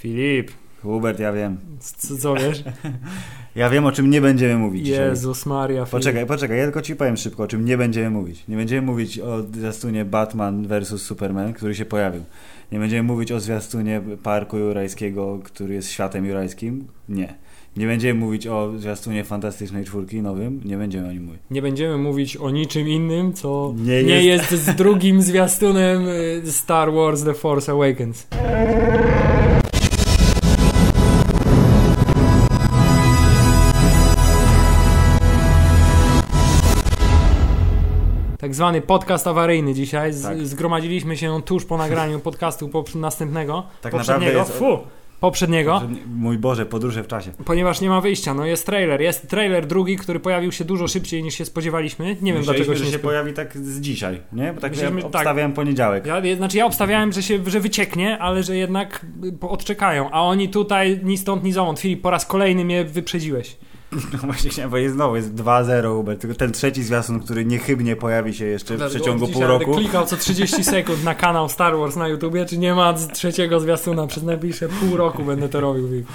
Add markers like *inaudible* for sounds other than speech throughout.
Filip, Hubert, ja wiem. co, co wiesz? *laughs* Ja wiem, o czym nie będziemy mówić. Jezus Maria, Filip. Poczekaj, poczekaj, ja tylko ci powiem szybko, o czym nie będziemy mówić. Nie będziemy mówić o zwiastunie Batman vs Superman, który się pojawił. Nie będziemy mówić o zwiastunie Parku Jurajskiego, który jest światem jurajskim. Nie. Nie będziemy mówić o zwiastunie Fantastycznej Czwórki nowym. Nie będziemy o nim mówić. Nie będziemy mówić o niczym innym, co Nie nie, jest- jest... z drugim zwiastunem y, Star Wars The Force Awakens. Tak zwany podcast awaryjny dzisiaj. Z, Tak. Zgromadziliśmy się tuż po nagraniu podcastu poprz- następnego. Tak poprzedniego. naprawdę jest- Fu, poprzedniego. Mój Boże, podróże w czasie. Ponieważ nie ma wyjścia, no jest trailer. Jest trailer drugi, który pojawił się dużo szybciej niż się spodziewaliśmy. Nie wiem dlaczego że nie się spo- pojawi tak z dzisiaj, nie? Bo tak Myśleliśmy, ja tak. obstawiałem poniedziałek. Ja, znaczy ja obstawiałem, że się że wycieknie, ale że jednak y, odczekają. A oni tutaj ni stąd, ni zowąd. Filip, po raz kolejny mnie wyprzedziłeś. *laughs* No właśnie chciałem powiedzieć znowu, jest 2-0 Hubert, tylko ten trzeci zwiastun, który niechybnie pojawi się jeszcze w przeciągu pół roku. klikał co 30 *laughs* sekund na kanał Star Wars na YouTubie, czy nie ma trzeciego zwiastuna przez najbliższe pół roku będę to robił. Filip.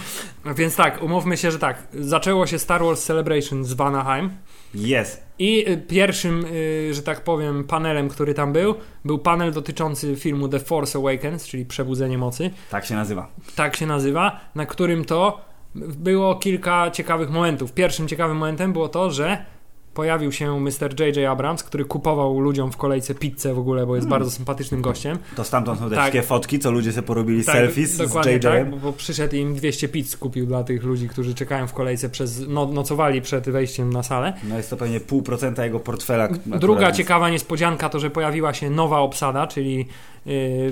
Więc tak, umówmy się, że tak. Zaczęło się Star Wars Celebration z Vanaheim. Jest. I y, pierwszym, y, że tak powiem, panelem, który tam był, był panel dotyczący filmu The Force Awakens, czyli Przebudzenie Mocy. Tak się nazywa. tak się nazywa, na którym to było kilka ciekawych momentów. Pierwszym ciekawym momentem było to, że pojawił się Mr. J.J. Abrams, który kupował ludziom w kolejce pizzę w ogóle, bo jest bardzo sympatycznym gościem. To stamtąd są te Tak. wszystkie fotki, co ludzie sobie porobili Tak, selfies z JJ. tak, bo, bo przyszedł im 200 pizz kupił dla tych ludzi, którzy czekają w kolejce przez, no, nocowali przed wejściem na salę. No jest to pewnie pół procenta jego portfela. Druga ciekawa niespodzianka to, że pojawiła się nowa obsada, czyli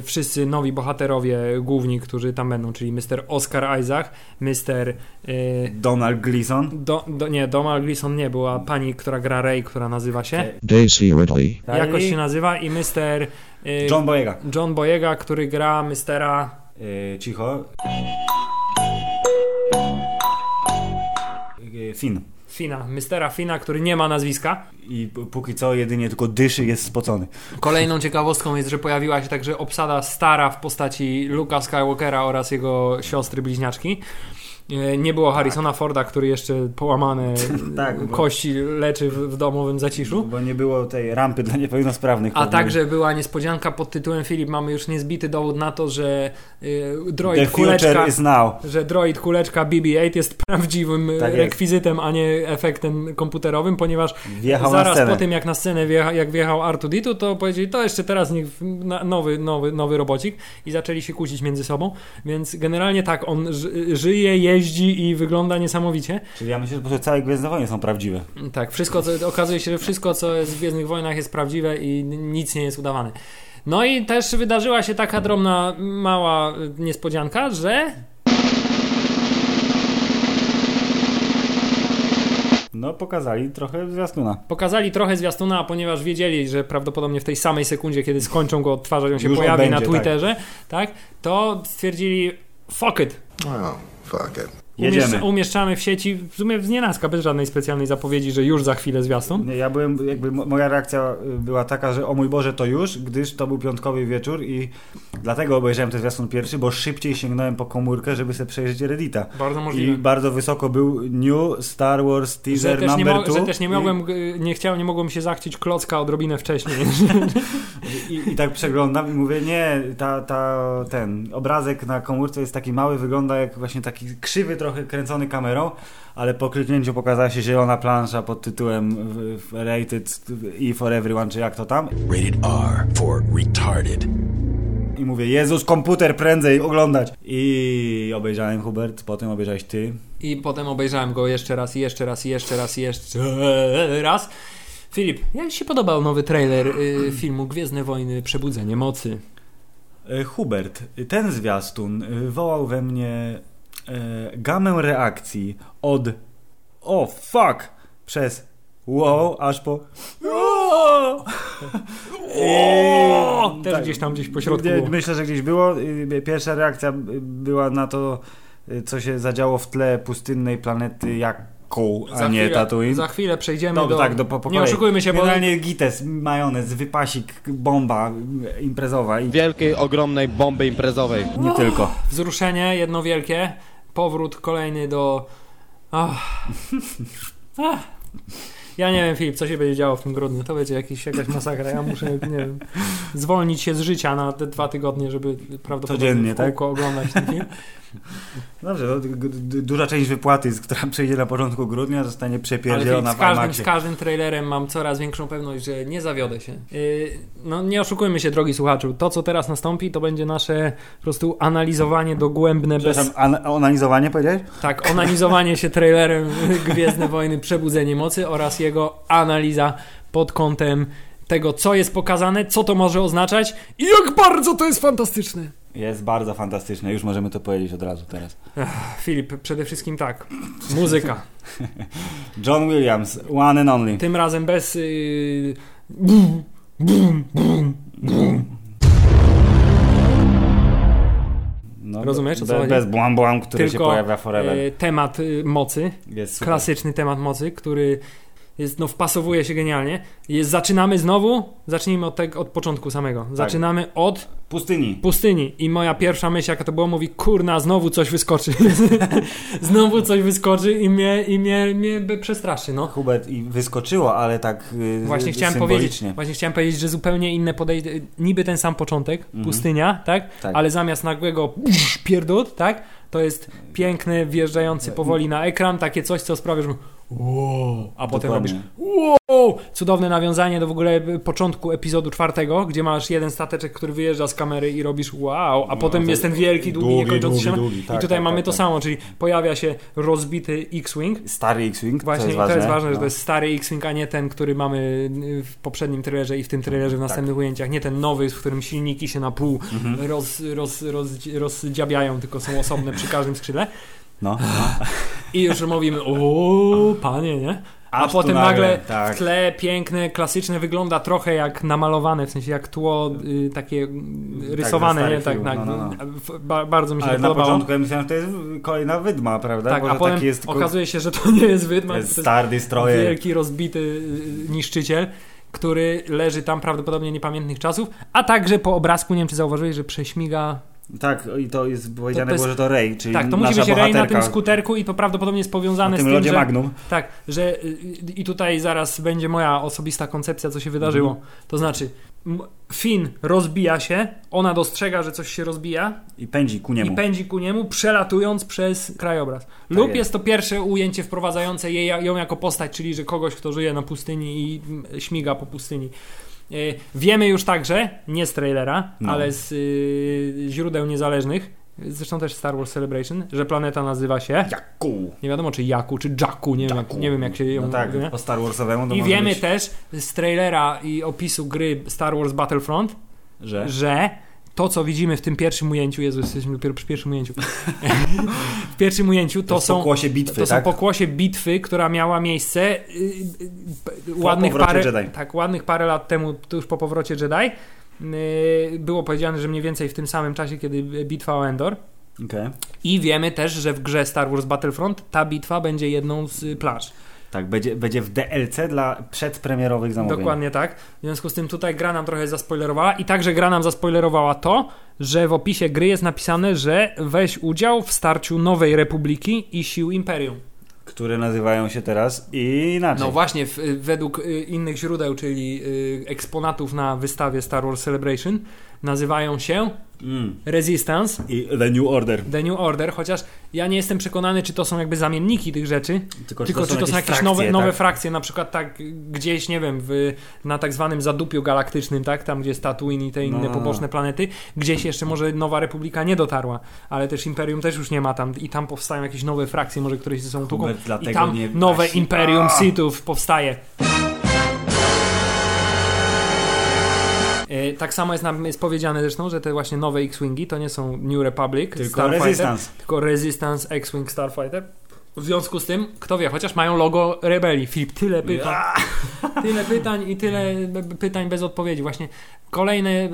wszyscy nowi bohaterowie główni, którzy tam będą, czyli Mr. Oscar Isaac, Mr. Y, Donald Gleason. do, do, nie, Donald Gleason nie, była pani, która gra Rey, która nazywa się. Daisy Ridley. Jakoś się nazywa i Mr. Y, John Boyega. John Boyega, który gra Mistera. Cicho. Finn. Fina, Mistera Fina, który nie ma nazwiska. I póki co jedynie tylko dyszy jest spocony. Kolejną ciekawostką jest, że pojawiła się także obsada stara w postaci Luka Skywalkera oraz jego siostry bliźniaczki. E, Nie było Harrisona Forda, który jeszcze połamane *laughs* Tak, bo- kości leczy w, w domowym zaciszu. Bo nie było tej rampy dla niepełnosprawnych. A pewnie. także była niespodzianka pod tytułem Filip, mamy już niezbity dowód na to, że y, droid kuleczka, że droid kuleczka BB-8 jest prawdziwym y, Tak jest. rekwizytem, a nie efektem komputerowym, ponieważ Wjechał zaraz po tym jak na scenę wjecha, jak wjechał R2D2, to powiedzieli, to jeszcze teraz niech nowy, nowy, nowy robocik i zaczęli się kłócić między sobą, więc generalnie tak, on ży, żyje, jeździ i wygląda niesamowicie. Czyli ja myślę, że po prostu całe Gwiezdne Wojny są prawdziwe. Tak, wszystko, co, okazuje się, że wszystko, co jest w Gwiezdnych Wojnach jest prawdziwe i nic nie jest udawane. No i też wydarzyła się taka drobna, mała niespodzianka, że No, pokazali trochę zwiastuna. pokazali trochę zwiastuna, a ponieważ wiedzieli, że prawdopodobnie w tej samej sekundzie, kiedy skończą go odtwarzać, on się Już on pojawi na będzie, Twitterze, tak. to stwierdzili fuck it. Oh, fuck it. Jedziemy. Umieszcz- umieszczamy w sieci, w sumie z nienacka, bez żadnej specjalnej zapowiedzi, że już za chwilę zwiastun. Nie, ja byłem, jakby mo- moja reakcja y, była taka, że o mój Boże to już, gdyż to był piątkowy wieczór i dlatego obejrzałem ten zwiastun pierwszy, bo szybciej sięgnąłem po komórkę, żeby sobie przejrzeć Reddita. Bardzo I możliwe. bardzo wysoko był New Star Wars Że Teaser nie, number mo- two. że też nie I- mogłem, y, nie chciałem, nie mogłem się zachcieć klocka odrobinę wcześniej. *laughs* I, I tak przeglądam i mówię, nie, ta, ta, ten obrazek na komórce jest taki mały, wygląda jak właśnie taki krzywy trochę kręcony kamerą, ale po kliknięciu pokazała się zielona plansza pod tytułem Rated E for Everyone, czy jak to tam. Rated R for retarded. I mówię, Jezus, komputer prędzej oglądać. I obejrzałem Hubert, potem obejrzałeś ty. I potem obejrzałem go jeszcze raz, i jeszcze raz, i jeszcze raz, i jeszcze raz. Filip, jak Ci się podobał nowy trailer y, filmu Gwiezdne Wojny Przebudzenie Mocy? E, Hubert, ten zwiastun e, wołał we mnie gamę reakcji od o fuck przez wow aż po! *laughs* O! Też tak. gdzieś tam, gdzieś po środku Nie, było. Myślę, że gdzieś było. Pierwsza reakcja była na to, y, co się zadziało w tle pustynnej planety, jak Jakku, a Za nie chwilę, Tatooine. Za chwilę przejdziemy No do... tak, do po, po nie kolei. oszukujmy się, bo Generalnie gites, majonez, wypasik, bomba e, imprezowa i wielkiej, ogromnej bomby imprezowej. nie tylko. wzruszenie jedno wielkie, powrót kolejny do... Ach. Ach. Ja nie wiem, Filip, co się będzie działo w tym grudniu. To będzie jakiś, jakaś masakra. Ja muszę, nie wiem, zwolnić się z życia na te dwa tygodnie, żeby prawdopodobnie Codziennie, kółko oglądać ten film. Dobrze, no, duża część wypłaty, która przyjdzie na początku grudnia, zostanie przepierdzielona z w każdym, z każdym trailerem mam coraz większą pewność, że nie zawiodę się. Yy, no nie oszukujmy się, drogi słuchaczu. To, co teraz nastąpi, to będzie nasze po prostu analizowanie dogłębne, bez, an- analizowanie powiedziałeś? tak, analizowanie się trailerem *laughs* Gwiezdne Wojny Przebudzenie Mocy oraz jego analiza pod kątem tego, co jest pokazane, co to może oznaczać i jak bardzo to jest fantastyczne. Jest bardzo fantastyczne, już możemy to powiedzieć od razu teraz. Filip, przede wszystkim tak, muzyka. *laughs* John Williams, one and only. Tym razem bez... Yy, bum, bum, bum, bum. No, Rozumiesz, co be? Bez błam błam, który się Tylko, pojawia forever. e, temat y, mocy, Jest super. klasyczny temat mocy, który jest, no, wpasowuje się genialnie. Jest, zaczynamy znowu, zacznijmy od, tego, od początku samego. Tak. Zaczynamy od Pustyni. pustyni i moja pierwsza myśl, jaka to było, mówi, kurna, znowu coś wyskoczy. *laughs* znowu coś wyskoczy i mnie, i mnie, mnie by przestraszy, no. Hubert i wyskoczyło, ale tak yy, Właśnie chciałem powiedzieć, właśnie chciałem powiedzieć, że zupełnie inne podejście, niby ten sam początek, Mhm. pustynia, tak? Tak. Ale zamiast nagłego pierdut, tak? To jest piękny, wjeżdżający powoli na ekran, takie coś, co sprawia, że wow, a potem Dokładnie. robisz wow, cudowne nawiązanie do w ogóle początku epizodu czwartego, gdzie masz jeden stateczek, który wyjeżdża z kamery i robisz wow, a potem to jest ten wielki, długi, długi, niekończący się. długi, długi. Tak, I tutaj tak, mamy tak, to tak. samo, czyli pojawia się rozbity X-Wing, Stary X-Wing, Właśnie to jest i ważne. to jest ważne, że no. to jest stary X-Wing, a nie ten, który mamy y, w poprzednim trailerze i w tym trailerze w Tak. następnych ujęciach. Nie ten nowy, w którym silniki się na pół Mhm. roz, roz, roz, rozdziabiają, tylko są osobne przy każdym skrzydle. No. I już mówimy, o panie, nie? A Aż potem nagle, nagle tak. w tle piękne, klasyczne, wygląda trochę jak namalowane, w sensie jak tło y, takie y, rysowane, ze nie? Tak, filmów, tak, no, no, w- Ba, bardzo mi się Ale to na podobało. początku ja myślałem, że to jest kolejna wydma, prawda? tak, Bo a potem jest okazuje się, że to nie jest wydma, to to jest jest Star Destroyer. wielki, rozbity y, niszczyciel, który leży tam prawdopodobnie niepamiętnych czasów, a także po obrazku, nie wiem czy zauważyłeś, że prześmiga... Tak, i to jest powiedziane To- to było, że to Rey, czyli Tak, to musi być Rey na tym skuterku i to prawdopodobnie jest powiązane na z tym tym, lodzie że... Magnum. Tak, że y, i tutaj zaraz będzie moja osobista koncepcja, co się wydarzyło. Mhm. To znaczy, Finn rozbija się, ona dostrzega, że coś się rozbija I pędzi ku niemu. i pędzi ku niemu, przelatując przez krajobraz. Lub jest. jest. to pierwsze ujęcie wprowadzające jej, ją jako postać, czyli że kogoś, kto żyje na pustyni i śmiga po pustyni. E, Wiemy już także, nie z trailera, No. ale z y, źródeł niezależnych, zresztą też Star Wars Celebration, że planeta nazywa się, Jaku. nie wiadomo czy Jaku, czy Jakku, nie, wiem, jak, Jaku. nie wiem jak się ją No tak, wie. po Star Warsowemu I wiemy być, też z trailera i opisu gry Star Wars Battlefront, że... że to, co widzimy w tym pierwszym ujęciu, Jezu, jesteśmy dopiero przy pierwszym ujęciu. *laughs* w pierwszym ujęciu to, jest są pokłosie bitwy, to są tak? pokłosie bitwy, która miała miejsce yy, yy, ładnych parę, Jedi. tak, ładnych parę lat temu, tuż po powrocie Jedi. Yy, było powiedziane, że mniej więcej w tym samym czasie, kiedy bitwa o Endor. Okej. I wiemy też, że w grze Star Wars Battlefront ta bitwa będzie jedną z y, plaż. Tak, będzie, będzie w DLC dla przedpremierowych zamówień. Dokładnie tak. W związku z tym tutaj gra nam trochę zaspoilerowała i także gra nam zaspoilerowała to, że w opisie gry jest napisane, że weź udział w starciu Nowej Republiki i sił Imperium. Które nazywają się teraz inaczej. No właśnie, w, według y, innych źródeł, czyli y, eksponatów na wystawie Star Wars Celebration, nazywają się Mm. Resistance, I The New Order. The New Order, chociaż ja nie jestem przekonany, czy to są jakby zamienniki tych rzeczy, Tylko, tylko czy to są jakieś frakcje, nowe, nowe tak? frakcje, na przykład tak gdzieś, nie wiem, w, na tak zwanym zadupiu galaktycznym, tak, tam gdzie jest Tatooine i te inne No, poboczne planety, gdzieś jeszcze może Nowa Republika nie dotarła, ale też Imperium też już nie ma tam i tam powstają jakieś nowe frakcje, może któreś ze sobą Hubert, i tam nowe Imperium A! Sithów powstaje. Tak samo jest, nam, jest powiedziane zresztą, że te właśnie nowe X-Wingi to nie są New Republic, Tylko Starfighter, Resistance. tylko Resistance X-Wing Starfighter. W związku z tym, kto wie, chociaż mają logo rebelii. Filip, tyle pytań. Tyle pytań i tyle pytań bez odpowiedzi. Właśnie Kolejny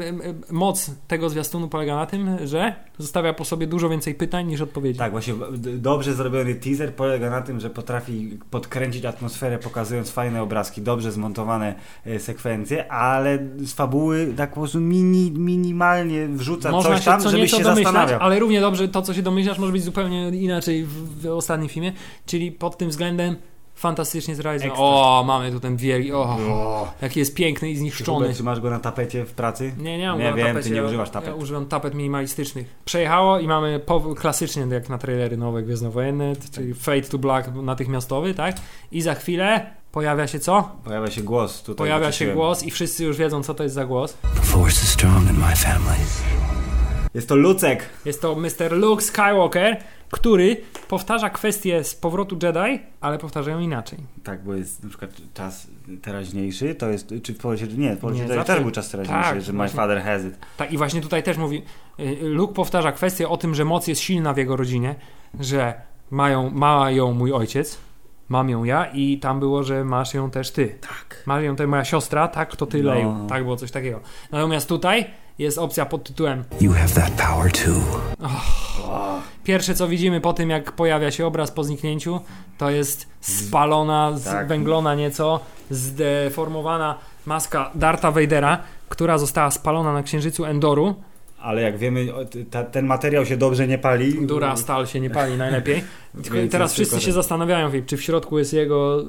moc tego zwiastunu polega na tym, że zostawia po sobie dużo więcej pytań niż odpowiedzi. Tak, właśnie dobrze zrobiony teaser polega na tym, że potrafi podkręcić atmosferę, pokazując fajne obrazki, dobrze zmontowane e, sekwencje, ale z fabuły tak po prostu mini, minimalnie wrzuca Można coś się tam, co żebyś się domyślać, zastanawiał. ale równie dobrze to, co się domyślasz, może być zupełnie inaczej w, w ostatnim filmie, czyli pod tym względem fantastycznie zrealizowany. O, mamy tu ten wielki, o, O, jaki jest piękny i zniszczony. Czy masz go na tapecie w pracy? Nie, nie mam Nie go na wiem, ty tapecie, nie ja- używasz tapet. Ja używam tapet minimalistycznych. Przejechało i mamy po, klasycznie, jak na trailery nowe Gwiezdnowojenne, czyli Fade to Black natychmiastowy, tak? I za chwilę pojawia się co? Pojawia się głos tutaj. Pojawia się głos i wszyscy już wiedzą, co to jest za głos. The Force is strong in my family. Jest to Lucek. Jest to Mr. Luke Skywalker, który powtarza kwestię z powrotu Jedi, ale powtarza ją inaczej. Tak, bo jest na przykład czas teraźniejszy, to jest, czy w Polsce, nie, w Polsce Nie, też był czas teraźniejszy, tak, że my właśnie. father has it. Tak, i właśnie tutaj też mówi, y, Luke powtarza kwestię o tym, że moc jest silna w jego rodzinie, że mają, ma ją mój ojciec, mam ją ja i tam było, że masz ją też ty. Tak. Ma ją też moja siostra, tak, to ty No. Leju. Tak, było coś takiego. Natomiast tutaj jest opcja pod tytułem You have that power too. Pierwsze co widzimy po tym, jak pojawia się obraz po zniknięciu, to jest spalona, Tak. zwęglona nieco, zdeformowana maska Darta Vadera, która została spalona na księżycu Endoru. Ale jak wiemy, ta, ten materiał się dobrze nie pali. Dura stal się nie pali najlepiej. *laughs* Teraz wszyscy się ten- zastanawiają, czy w środku jest jego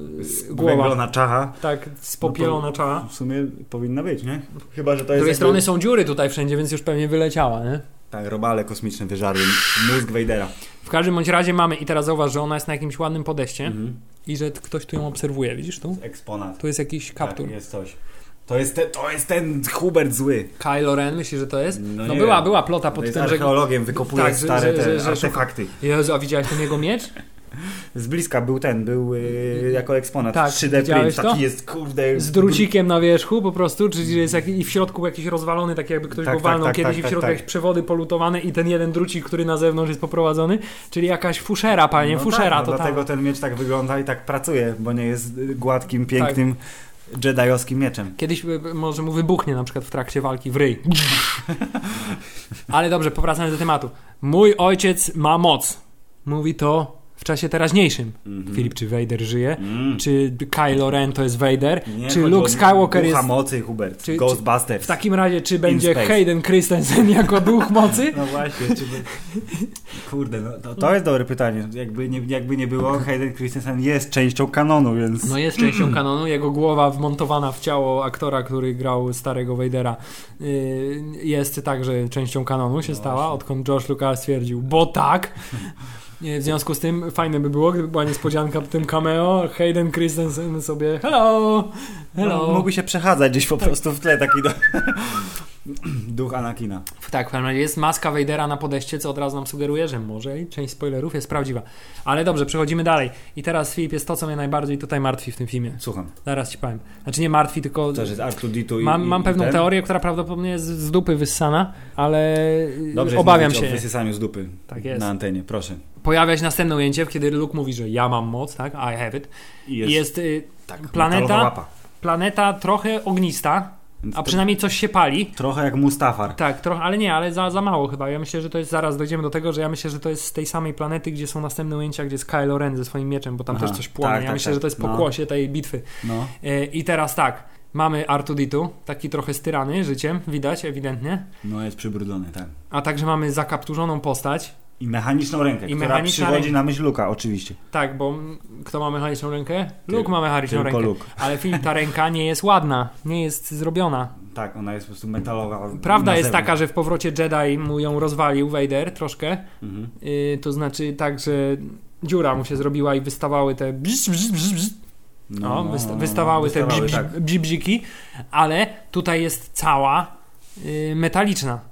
głowa. Węglona czacha. Tak, spopielona No czała. W sumie powinna być, nie? Chyba, że to Z jest. drugiej jakby- strony są dziury tutaj wszędzie, więc już pewnie wyleciała, nie? Tak, robale kosmiczne wyżarły mózg Vadera. W każdym bądź razie mamy, i teraz zauważ, że ona jest na jakimś ładnym podejście Mhm. i że ktoś tu ją obserwuje, widzisz tu? Eksponat. Tu jest jakiś kaptur. Tak, jest coś. To jest, te, to jest ten Hubert zły. Kylo Ren, myślisz, że to jest? No No, była, wiem. była plota pod jest tym, że... archeologiem, wykopuje Tak, stare że- te że- że artefakty. Jezu, a widziałeś ten jego miecz? Z bliska był ten, był yy, jako eksponat. Tak, 3D print, widziałeś to? taki jest, kurde... Z drucikiem na wierzchu po prostu, czyli jest jak, i w środku jakiś rozwalony, tak jakby ktoś Tak, go tak, walnął tak, kiedyś tak, i w tak, środku tak. jakieś przewody polutowane i ten jeden drucik, który na zewnątrz jest poprowadzony, czyli jakaś fuszera, panie, No fuszera tak, to no. Dlatego ten miecz tak wygląda i tak pracuje, bo nie jest gładkim, pięknym, jediowskim mieczem. Kiedyś y, może mu wybuchnie na przykład w trakcie walki w ryj. *laughs* Ale dobrze, powracając do tematu. Mój ojciec ma moc. Mówi to w czasie teraźniejszym. Mhm. Filip, czy Vader żyje? Mm. Czy Kylo Ren to jest Vader? Nie, czy Luke Skywalker ducha jest... mocy, Hubert. czy- Ghostbusters. W takim razie, czy będzie space. Hayden Christensen *laughs* jako duch mocy? No właśnie, czy by... Kurde, no, to, to jest dobre pytanie. Jakby nie, jakby nie było, Hayden Christensen jest częścią kanonu, więc... No jest częścią kanonu. Jego głowa wmontowana w ciało aktora, który grał starego Vadera yy, jest także częścią kanonu się stała, odkąd George Lucas stwierdził, bo tak. Nie, W związku z tym fajne by było, gdyby była niespodzianka w tym cameo. Hayden Christensen sobie hello, hello. No, mógłby się przechadzać gdzieś po prostu w tle, taki do... *clears throat* duch Anakina. Tak, w każdym razie jest maska Vadera na podejście, co od razu nam sugeruje, że może i część spoilerów jest prawdziwa. Ale dobrze, przechodzimy dalej. I teraz, Filip, jest to, co mnie najbardziej tutaj martwi w tym filmie. Słucham. Zaraz ci powiem. Znaczy nie martwi, tylko To, jest R2D2 i... mam, mam i pewną ten? teorię, która prawdopodobnie jest z dupy wyssana, ale Dobrze obawiam się. wysysaniu z dupy Tak jest. na antenie, proszę. Pojawia się następne ujęcie, kiedy Luke mówi, że ja mam moc, tak? I have it. I jest, jest, y, tak, planeta- planeta trochę ognista, Więc a przynajmniej coś się pali. Trochę jak Mustafar. Tak, trochę, ale nie, ale za, za mało chyba. Ja myślę, że to jest, zaraz dojdziemy do tego, że ja myślę, że to jest z tej samej planety, gdzie są następne ujęcia, gdzie jest Kylo Ren ze swoim mieczem, bo tam Aha, też coś płonie. tak, ja tak, myślę, tak. że to jest No. pokłosie tej bitwy. No. E, I teraz tak, mamy Artuditu, taki trochę styrany życiem, widać ewidentnie. no jest przybrudzony, tak. A także mamy zakapturzoną postać. I mechaniczną rękę, I która przywodzi ręka. na myśl Luka, oczywiście. Tak, bo mm, kto ma mechaniczną rękę? Luke ma mechaniczną Tylko rękę. Luke. Ale film, ta ręka nie jest ładna, nie jest zrobiona. Tak, ona jest po prostu metalowa. Prawda jest taka, że w powrocie Jedi mu ją rozwalił Vader troszkę. Mhm. Yy, to znaczy tak, że dziura mu się zrobiła i wystawały te bzz, bzz, bzz, bzz. No, wysta- wystawały te wystawały, bzz, tak. bzz, ale tutaj jest cała yy, metaliczna.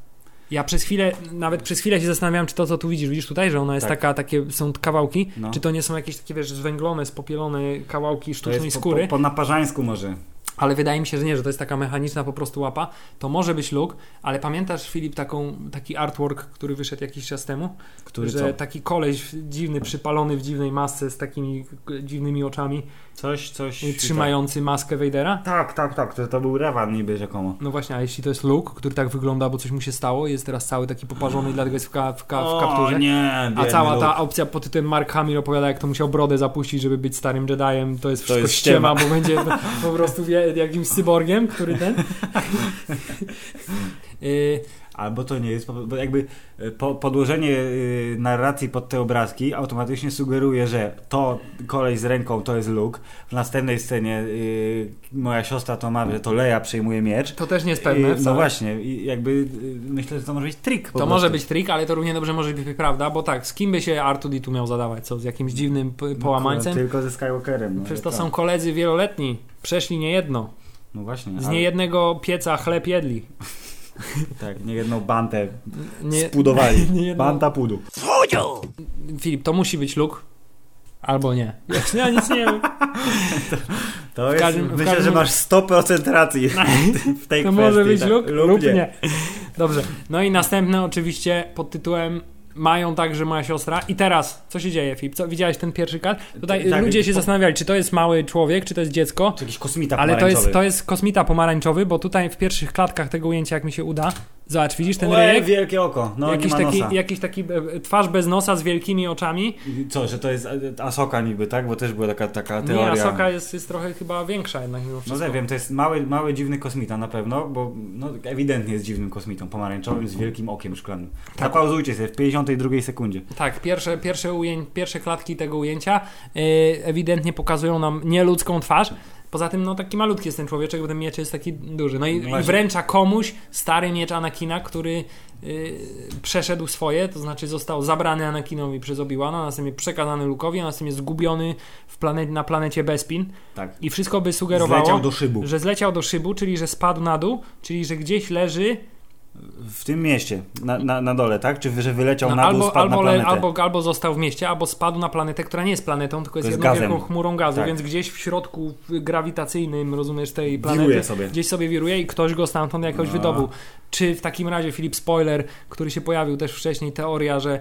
Ja przez chwilę, nawet przez chwilę się zastanawiałem, czy to, co tu widzisz, widzisz tutaj, że ona jest Tak. taka, takie są kawałki, No. czy to nie są jakieś takie, wiesz, zwęglone, spopielone kawałki sztucznej jest po, skóry, po, po naparzańsku może. ale wydaje mi się, że nie, że to jest taka mechaniczna po prostu łapa. To może być Luke, ale pamiętasz, Filip, taką, taki artwork, który wyszedł jakiś czas temu? Który że co? taki koleś dziwny, przypalony w dziwnej masce z takimi dziwnymi oczami Coś, coś... y, trzymający maskę Vadera. Tak, tak, tak, to, to był Revan niby rzekomo. No właśnie, a jeśli to jest Luke, który tak wygląda, bo coś mu się stało, jest teraz cały taki poparzony i dlatego jest w, ka- w, ka- w kapturze. O nie, A cała Luke. ta opcja pod tytułem Mark Hamill opowiada, jak to musiał brodę zapuścić, żeby być starym Jediem, to jest wszystko jest ściema, bo będzie *laughs* po prostu jakimś cyborgiem, który ten... *laughs* Albo to nie jest, bo jakby e, po, podłożenie y, narracji pod te obrazki automatycznie sugeruje, że to koleś z ręką to jest Luke. W następnej scenie y, moja siostra to ma, że to Leia przejmuje miecz. to też nie jest pewne no właśnie, jakby myślę, że to może być trik. To prostu. może być trik, ale to równie dobrze może być prawda, bo tak, z kim by się R2D2 miał zadawać? Co, z jakimś dziwnym No, połamańcem? Tylko ze Skywalkerem. No, Przecież to tak. są koledzy wieloletni. Przeszli niejedno. No właśnie. Z ale- niejednego pieca chleb jedli. Tak, nie jedną bantę Nie, spudowali. *laughs* nie Banta pudu. Filip, to musi być Luke. Albo nie. Ja nic nie wiem. *laughs* To jest, każdym- myślę, każdym- że masz 100% racji *laughs* w tej To kwestii. może być tak, Luke lub lub nie. nie. Dobrze. No i następne oczywiście pod tytułem mają także moja siostra. I teraz, co się dzieje, Filip? Co, widziałeś ten pierwszy kadr? Tutaj Tak, ludzie się po- zastanawiali, czy to jest mały człowiek, czy to jest dziecko. To jakiś kosmita Ale to jest, pomarańczowy. to jest kosmita pomarańczowy, bo tutaj w pierwszych klatkach tego ujęcia, jak mi się uda, zobacz, widzisz ten Łe, ryjek? wielkie oko. No, jakiś, nie taki, nosa. jakiś taki e, twarz bez nosa z wielkimi oczami. Co, że to jest e, Asoka niby, tak? Bo też była taka, taka Nie, teoria. Asoka jest, jest trochę chyba większa jednak mimo No wszystko. nie wiem, to jest mały, mały, dziwny kosmita na pewno, bo no, ewidentnie jest dziwnym kosmitą, pomarańczowym, z wielkim okiem szklanym. Tak. Zapauzujcie sobie w 52 sekundzie. Tak, pierwsze, pierwsze, ujęć, pierwsze klatki tego ujęcia e, ewidentnie pokazują nam nieludzką twarz. Poza tym, no taki malutki jest ten człowieczek, bo ten miecz jest taki duży. No i, i Właśnie. wręcza komuś stary miecz Anakina, który y, przeszedł swoje, to znaczy został zabrany Anakinowi przez Obi-Wana, następnie przekazany Luke'owi, a następnie zgubiony w na planecie Bespin. Tak. I wszystko by sugerowało, Zleciał do szybu. że zleciał do szybu, czyli że spadł na dół, czyli że gdzieś leży W tym mieście, na, na, na dole, tak? Czy że wyleciał No, na dół, albo, spadł albo, na planetę? albo, albo został w mieście, albo spadł na planetę, która nie jest planetą, tylko jest jest jedną gazem. wielką chmurą gazu, Tak. więc gdzieś w środku grawitacyjnym, rozumiesz, tej planety, Wiruje sobie. gdzieś sobie wiruje i ktoś go stamtąd jakoś No. wydobył. Czy w takim razie, Filip, spoiler, który się pojawił też wcześniej, teoria, że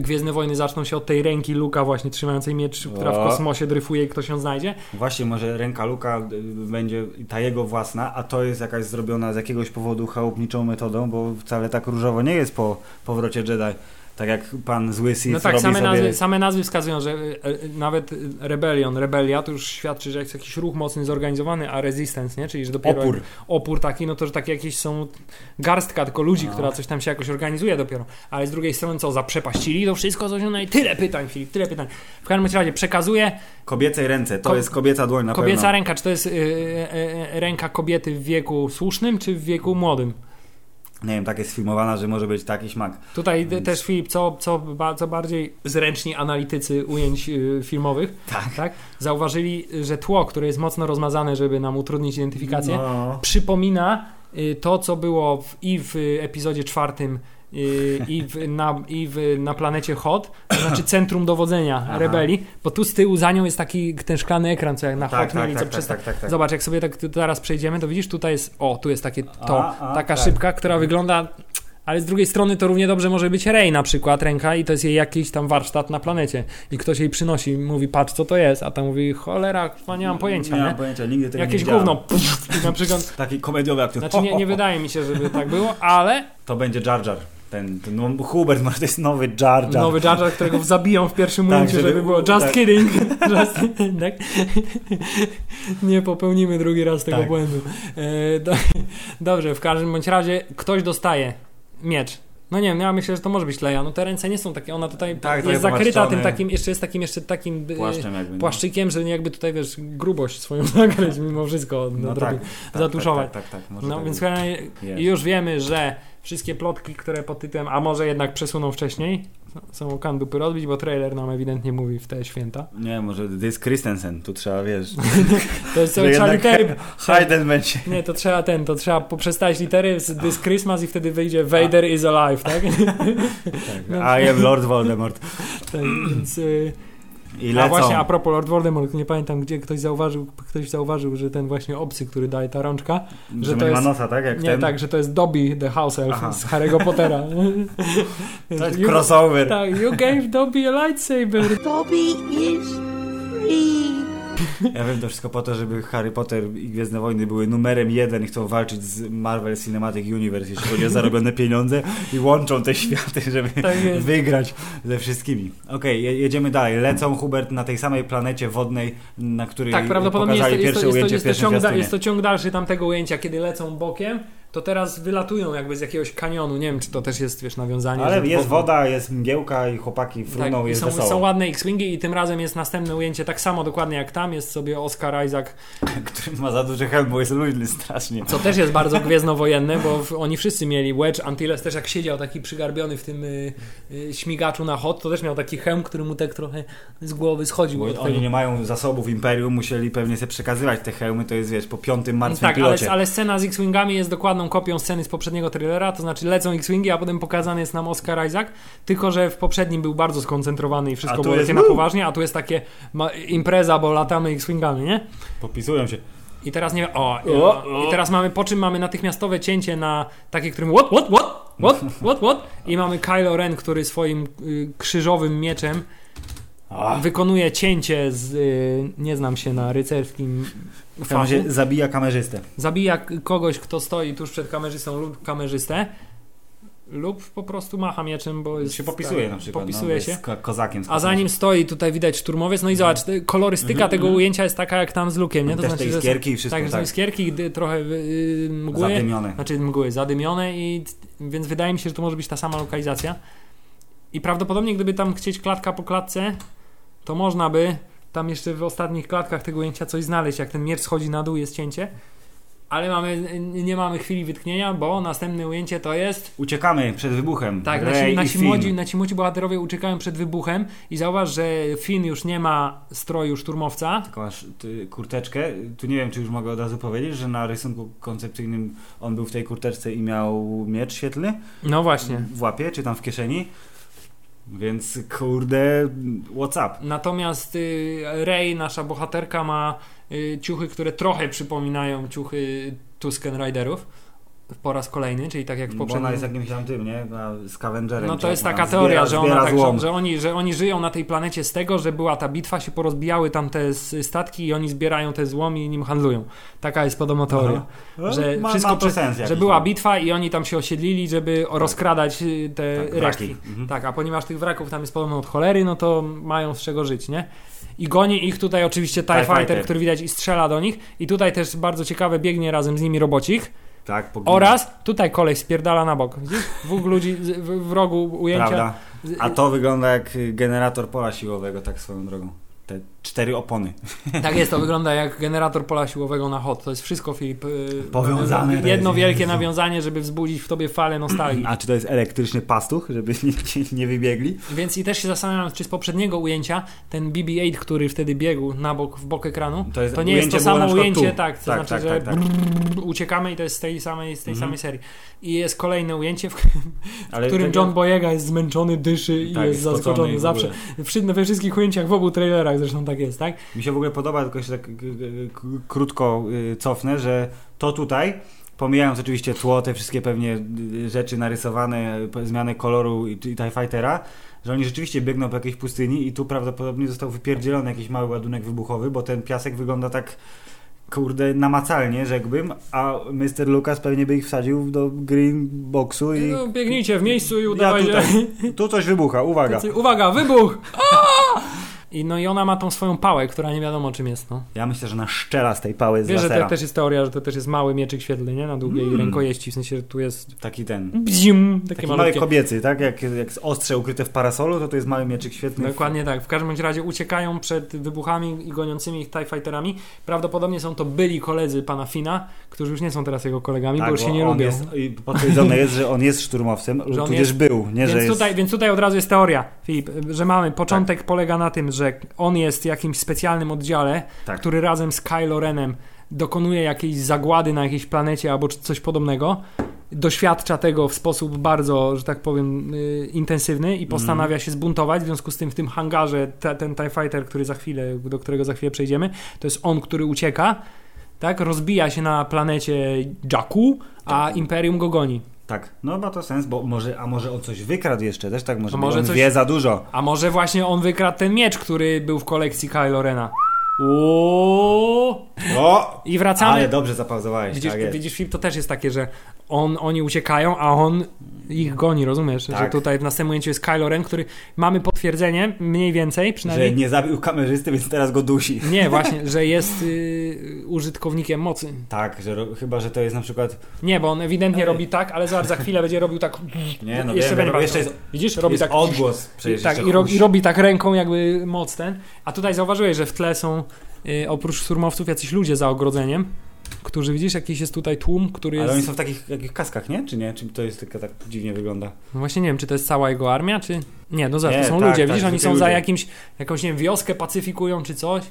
Gwiezdne Wojny zaczną się od tej ręki Luka właśnie trzymającej miecz, która w kosmosie dryfuje i ktoś ją znajdzie? Właśnie, może ręka Luka y, będzie ta jego własna, a to jest jakaś zrobiona z jakiegoś powodu chałupniczą metodą, bo wcale tak różowo nie jest po powrocie Jedi. Tak jak pan zły Sith No tak, same, sobie... nazwy, same nazwy wskazują, że e, e, nawet Rebellion, Rebelia to już świadczy, że jest jakiś ruch mocny zorganizowany, a Resistance, nie? Czyli że dopiero Opór. opór taki, no to że takie jakieś są garstka tylko ludzi, No. która coś tam się jakoś organizuje dopiero. Ale z drugiej strony co, zaprzepaścili to wszystko, coś no i tyle pytań, Filip, tyle pytań. W każdym razie przekazuje Kobiecej ręce, to Ko- jest kobieca dłoń na kobieca pewno. ręka, czy to jest y, y, y, ręka kobiety w wieku słusznym, czy w wieku młodym? Nie wiem, tak jest filmowana, że może być taki śmak. Tutaj te- też Filip, co, co, co bardziej zręczni analitycy ujęć y, filmowych, *laughs* Tak. tak, zauważyli, że tło, które jest mocno rozmazane, żeby nam utrudnić identyfikację, No. przypomina y, to, co było w, i w epizodzie czwartym y, i, w, na, i w, na planecie Hot, to znaczy centrum dowodzenia Aha. rebelii, bo tu z tyłu za nią jest taki ten szklany ekran, co jak na Tak, Hot tak, co tak, przez tak, tak, tak. Zobacz, jak sobie tak teraz przejdziemy, to widzisz, tutaj jest, o, tu jest takie to, A, a, taka tak. szybka, która wygląda, ale z drugiej strony to równie dobrze może być Rey na przykład, ręka i to jest jej jakiś tam warsztat na planecie i ktoś jej przynosi i mówi, patrz co to jest, a ta mówi, cholera, chyba nie mam pojęcia, Nie nie? mam pojęcia, nigdy tego Jakieś nie gówno, pff, na przykład, Taki komediowy aktor. znaczy nie, nie wydaje mi się, żeby tak było, ale To będzie Jar Jar. Ten, ten no, Hubert, może to jest nowy Jar Jar. nowy Jar Jar, którego zabiją w pierwszym Tak, momencie, żeby- żeby było just tak. kidding, *laughs* just, tak? nie popełnimy drugi raz tego Tak. błędu. E, do, *laughs* dobrze, w każdym bądź razie ktoś dostaje miecz. No nie wiem, ja myślę, że to może być Leia. No te ręce nie są takie, ona tutaj Tak, jest zakryta tym takim, jeszcze jest takim jeszcze takim e, Płaszczem jakby. no. płaszczykiem, że jakby tutaj wiesz, grubość swoją *laughs* zagrać mimo wszystko No nadrobić. tak, zatuszować. Tak, tak, tak, tak, No więc Jest. już wiemy, że wszystkie plotki, które pod tytułem, a może jednak przesuną wcześniej, są o kandupy rozbić, bo trailer nam ewidentnie mówi w te święta. Nie, może to jest Christensen, tu trzeba, wiesz, *laughs* To jest że trzeba litery. *laughs* Hayden będzie. Nie, to trzeba ten, to trzeba poprzestać litery z This Christmas i wtedy wyjdzie Vader is alive, tak? No. *laughs* I am Lord Voldemort. tak więc, y, I a lecą. właśnie a propos Lord Voldemort, nie pamiętam gdzie ktoś zauważył, ktoś zauważył, że ten właśnie obcy, który daje ta rączka, że, że to jest- nosa, tak? Jak nie ten? tak, że to jest Dobby the House Elf Aha. z Harry'ego Pottera. *laughs* To jest You- crossover. Tak, you gave Dobby a lightsaber. Dobby is free. Ja wiem to wszystko po to, żeby Harry Potter i Gwiezdne Wojny były numerem jeden i chcą walczyć z Marvel Cinematic Universe, jeśli chodzi o zarobione pieniądze i łączą te światy, żeby Tak jest. wygrać ze wszystkimi. Okej, je- jedziemy dalej. Lecą Hubert na tej samej planecie wodnej, na której Tak, prawdopodobnie jest, pokazali to- jest, pierwsze to, jest, to, ujęcie jest, to ciąg, jest to ciąg dalszy tamtego ujęcia, kiedy lecą bokiem, to teraz wylatują jakby z jakiegoś kanionu. Nie wiem, czy to też jest, wiesz, nawiązanie. Ale jest wo- woda, jest mgiełka i chłopaki fruną, Tak, i jest są, wesoło. są ładne X-Wingi i tym razem jest następne ujęcie tak samo dokładnie jak tam. Jest sobie Oscar Isaac, *laughs* Który ma za duży hełm, bo jest luźny strasznie. co też jest bardzo gwiezdnowojenne, bo oni wszyscy mieli Wedge, Antilles też jak siedział taki przygarbiony w tym y, y, śmigaczu na hot, to też miał taki hełm, który mu tak trochę z głowy schodził. Bo oni tego. nie mają zasobów Imperium, musieli pewnie sobie przekazywać te hełmy, to jest wiesz, po piątym martwym Tak, ale, pilocie. ale scena z X-Wingami jest dokładną kopią sceny z poprzedniego trailera, to znaczy lecą X-Wingi, a potem pokazany jest nam Oscar Isaac, tylko że w poprzednim był bardzo skoncentrowany i wszystko było takie na poważnie, a tu jest takie impreza, bo latamy X-Wingami, nie? Popisują się. I teraz nie o, O, i teraz mamy, po czym mamy natychmiastowe cięcie na takie, którym what, what, what, what, what, what? I mamy Kylo Ren, który swoim y, krzyżowym mieczem Wykonuje cięcie z, y, nie znam się na rycerskim w fachu. razie zabija kamerzystę. zabija kogoś, kto stoi tuż przed kamerzystą lub kamerzystę lub po prostu macha mieczem, bo jest, się popisuje na przykład. Popisuje no, się. ko- kozakiem. A za nim stoi tutaj widać szturmowiec, no i zobacz, te- kolorystyka Mhm, tego mhm. ujęcia jest taka jak tam z lukiem, nie? Też te że są- iskierki i wszystko, tak, tak. iskierki, trochę y, mgły, Zadymione. znaczy mgły zadymione i więc wydaje mi się, że to może być ta sama lokalizacja. I prawdopodobnie gdyby tam chcieć klatka po klatce, to można by tam jeszcze w ostatnich klatkach tego ujęcia coś znaleźć, jak ten miecz schodzi na dół, jest cięcie. Ale mamy, nie mamy chwili wytknięcia, bo następne ujęcie to jest. Uciekamy przed wybuchem. Tak, Rey nasi, nasi, młodzi, nasi młodzi bohaterowie uciekają przed wybuchem i zauważ, że Finn już nie ma stroju szturmowca. Tylko masz kurteczkę. Tu nie wiem, czy już mogę od razu powiedzieć, że na rysunku koncepcyjnym on był w tej kurteczce i miał miecz świetlny No właśnie. w łapie, czy tam w kieszeni. Więc kurde, what's up? Natomiast y, Rey, nasza bohaterka, ma y, ciuchy, które trochę przypominają ciuchy Tusken Riderów po raz kolejny, czyli tak jak w Bo ona poprzednim. jest jakimś tam tym, nie? Scavengerem. No to jest taka zbiera- teoria, że, ona zbiera tak, złom. że, że, oni, że oni żyją na tej planecie z tego, że była ta bitwa, się porozbijały tam te statki i oni zbierają te złomi i nim handlują. Taka jest podobno teoria. No, że ma, wszystko ma przez- Że była tam. bitwa i oni tam się osiedlili, żeby rozkradać y, te Tak, resztki. Mhm. Tak, a ponieważ tych wraków tam jest podobno od cholery, no to mają z czego żyć, nie? I goni ich tutaj oczywiście TIE, TIE Fighter, Fighter. który widać i strzela do nich. I tutaj też bardzo ciekawe biegnie razem z nimi robocik. Tak, pogina. Oraz tutaj koleś spierdala na bok. Widzisz? Dwóch ludzi w, w rogu ujęcia. Prawda? A to wygląda jak generator pola siłowego, tak swoją drogą. Te cztery opony. Tak jest, to wygląda jak generator pola siłowego na hot. To jest wszystko, Filip. y, Powiązane to Jedno jest, wielkie Jezu. nawiązanie, żeby wzbudzić w tobie falę nostalgii. A czy to jest elektryczny pastuch, żeby *laughs* nie, nie wybiegli? Więc i też się zastanawiam, czy z poprzedniego ujęcia ten BB-8, który wtedy biegł na bok, w bok ekranu, To jest- to nie jest to samo ujęcie, tu. tak, to Tak, znaczy, tak, że tak, tak. brrr, uciekamy i to jest z tej samej, z tej Mhm. samej serii. I jest kolejne ujęcie, w Ale którym tak John Boyega jest zmęczony, dyszy i Tak, jest zaskoczony. w Zawsze, we wszystkich ujęciach, w obu trailerach zresztą tak jest, tak? Mi się w ogóle podoba, tylko się tak krótko y, cofnę, że to tutaj, pomijając oczywiście tło, te wszystkie pewnie y, rzeczy narysowane, zmianę koloru i, i TIE Fightera, że oni rzeczywiście biegną po jakiejś pustyni i tu prawdopodobnie został wypierdzielony jakiś mały ładunek wybuchowy, bo ten piasek wygląda tak kurde namacalnie, rzekłbym, a Mr. Lucas pewnie by ich wsadził do green boxu i No, biegnijcie w miejscu i ja udawajcie. tutaj, tu coś wybucha, uwaga. Uwaga, wybuch! *laughs* I no i ona ma tą swoją pałę, która nie wiadomo czym jest, no. Ja myślę, że na szczela z tej pały z Wiesz, że lasera. to też jest teoria, że to też jest mały mieczyk świetlny, nie? Na długiej Mm. rękojeści, w sensie, że tu jest Taki ten. bzium, takie Taki mały kobiecy, tak? Jak, jak ostrze ukryte w parasolu, to to jest mały mieczyk świetny. Dokładnie tak. W każdym razie uciekają przed wybuchami i goniącymi ich TIE Fighterami. Prawdopodobnie są to byli koledzy pana Fina, którzy już nie są teraz jego kolegami, Tak, bo już się nie lubią. Jest, I potwierdzone jest, że on jest szturmowcem, Że tudzież jest- był, nie, że Więc jest... tutaj, więc tutaj od razu jest teoria, Filip, że mamy początek Tak. polega na tym, że on jest w jakimś specjalnym oddziale, Tak. który razem z Kylo Renem dokonuje jakiejś zagłady na jakiejś planecie albo coś podobnego. Doświadcza tego w sposób bardzo, że tak powiem, y, intensywny Mhm. i postanawia się zbuntować. W związku z tym w tym hangarze te, ten TIE Fighter, który za chwilę, do którego za chwilę przejdziemy, to jest on, który ucieka. Tak, rozbija się na planecie Jakku, a Imperium go goni. Tak, no ma to sens, bo może, a może on coś wykradł jeszcze, też tak może, A może on coś- wie za dużo. A może właśnie on wykradł ten miecz, który był w kolekcji Kylo Rena. Uuu. O! I wracamy. Ale dobrze zapauzowałeś, Widzisz, tak widzisz, Filip, to też jest takie, że on, oni uciekają, a on ich goni, rozumiesz? Że Tak. tutaj w następnym momencie jest Kylo Ren, który mamy potwierdzenie, mniej więcej Że przynajmniej. nie zabił kamerzysty, więc teraz go dusi. Nie, *laughs* właśnie, że jest y, użytkownikiem mocy. Tak, że ro... chyba, że to jest na przykład... Nie, bo on ewidentnie robi tak, ale zobacz, za chwilę będzie robił tak. *laughs* Nie, no jeszcze wiem, bo jeszcze jest, Widzisz, robi jest tak. odgłos. Przecież tak, i, robi, huś. i robi tak ręką jakby moc ten. A tutaj zauważyłeś, że w tle są oprócz szturmowców jacyś ludzie za ogrodzeniem, którzy widzisz, jakiś jest tutaj tłum, który jest. Ale oni są w takich jakich kaskach, nie? Czy nie? Czy to jest tylko tak dziwnie wygląda? No Właśnie nie wiem, czy to jest cała jego armia, czy. Nie, no Nie, to są tak, ludzie, tak, widzisz, oni są zwykli za ludzie. jakimś, jakąś, nie wiem, wioskę pacyfikują czy coś.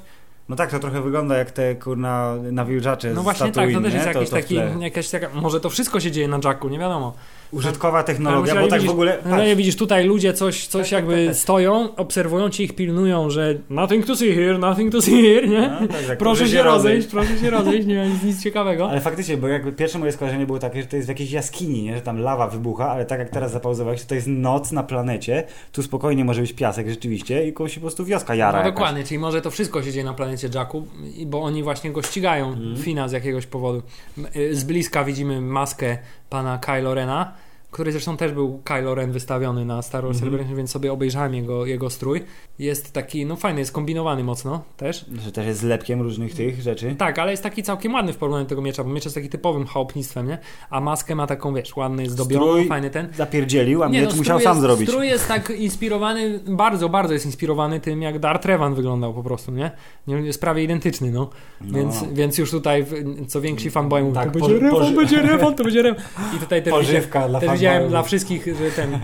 No tak, to trochę wygląda jak te kurna nawilżacze No właśnie tak, to też jest jakiś taki, jakaś taka, może to wszystko się dzieje na Jacku, nie wiadomo. Użytkowa technologia, Ale bo tak widzisz, w ogóle... No patrz, nie widzisz, tutaj ludzie coś, coś Tak, tak, jakby tak, tak. stoją, obserwują cię, ich pilnują, że nothing to see here, nothing to see here, nie? No, tak, tak, *laughs* proszę się rozejść, proszę się rozejść, nie ma nic, nic ciekawego. Ale faktycznie, bo jakby pierwsze moje skojarzenie było takie, że to jest w jakiejś jaskini, nie? że tam lawa wybucha, ale tak jak teraz zapauzowałeś, to, to jest noc na planecie, tu spokojnie może być piasek rzeczywiście i kogoś się po prostu wioska jara No jakaś. dokładnie, czyli może to wszystko się dzieje na planecie Jacku, bo oni właśnie go ścigają, Mhm. Fina z jakiegoś powodu. Y, Z bliska widzimy maskę pana Kylo Rena, który zresztą też był Kylo Ren wystawiony na Star Wars Mhm. Celebration, więc sobie obejrzałem jego, jego strój. Jest taki, no fajny, jest kombinowany mocno też. Że też jest zlepkiem różnych tych rzeczy. Tak, ale jest taki całkiem ładny w porównaniu do tego miecza, bo miecz jest taki typowym chałupnictwem, nie? A maskę ma taką, wiesz, ładny, zdobioną, Strój fajny ten. Zapierdzielił, a miecz no, musiał strój sam jest, zrobić. Strój jest tak inspirowany, bardzo, bardzo jest inspirowany tym, jak Darth Revan wyglądał po prostu, nie? nie jest prawie identyczny, no. No. Więc, więc już tutaj co więksi fanboy mówią, Tak, to po- będzie Revan, poży- będzie Revan, to będzie Revan. I tutaj też, *laughs* Pożywka dla też. Widziałem dla wszystkich, że ten,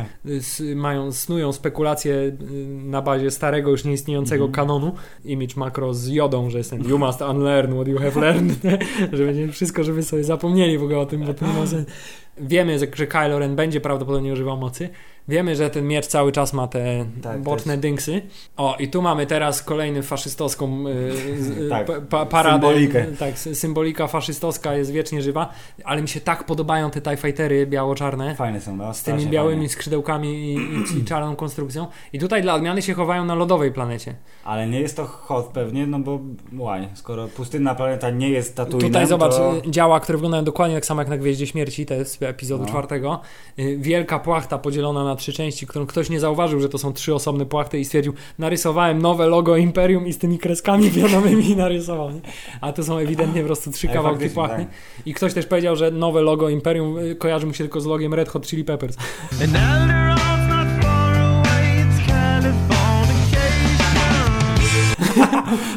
y, mają, snują spekulacje y, na bazie starego, już nieistniejącego Mhm. kanonu, image makro z jodą, że jest ten you must unlearn what you have learned, *laughs* że będzie wszystko, żeby sobie zapomnieli w ogóle o tym, bo to nie ma sensu. Wiemy, że że Kylo Ren będzie prawdopodobnie używał mocy. Wiemy, że ten miecz cały czas ma te Tak, boczne dynksy. O, i tu mamy teraz kolejny faszystowską y, z- y, *laughs* Tak, pa, pa, paradę. symbolikę. Tak, sy- symbolika faszystowska jest wiecznie żywa, ale mi się tak podobają te TIE Fightery biało-czarne. Fajne są, no. Z tymi białymi fajne. skrzydełkami i, i, i czarną konstrukcją. I tutaj dla odmiany się chowają na lodowej planecie. Ale nie jest to hot pewnie, no bo łaj, skoro pustynna planeta nie jest Tatooine, Tutaj zobacz, to... y, działa, które wyglądają dokładnie tak samo jak na Gwieździe Śmierci, to jest epizodu No. czwartego. Y, Wielka płachta podzielona na trzy części, którą ktoś nie zauważył, że to są trzy osobne płachty i stwierdził, narysowałem nowe logo Imperium i z tymi kreskami *laughs* pionowymi narysował. Nie? A to są ewidentnie po prostu trzy kawałki płachty. tak. I ktoś też powiedział, że nowe logo Imperium y, kojarzy mu się tylko z logiem Red Hot Chili Peppers. *laughs*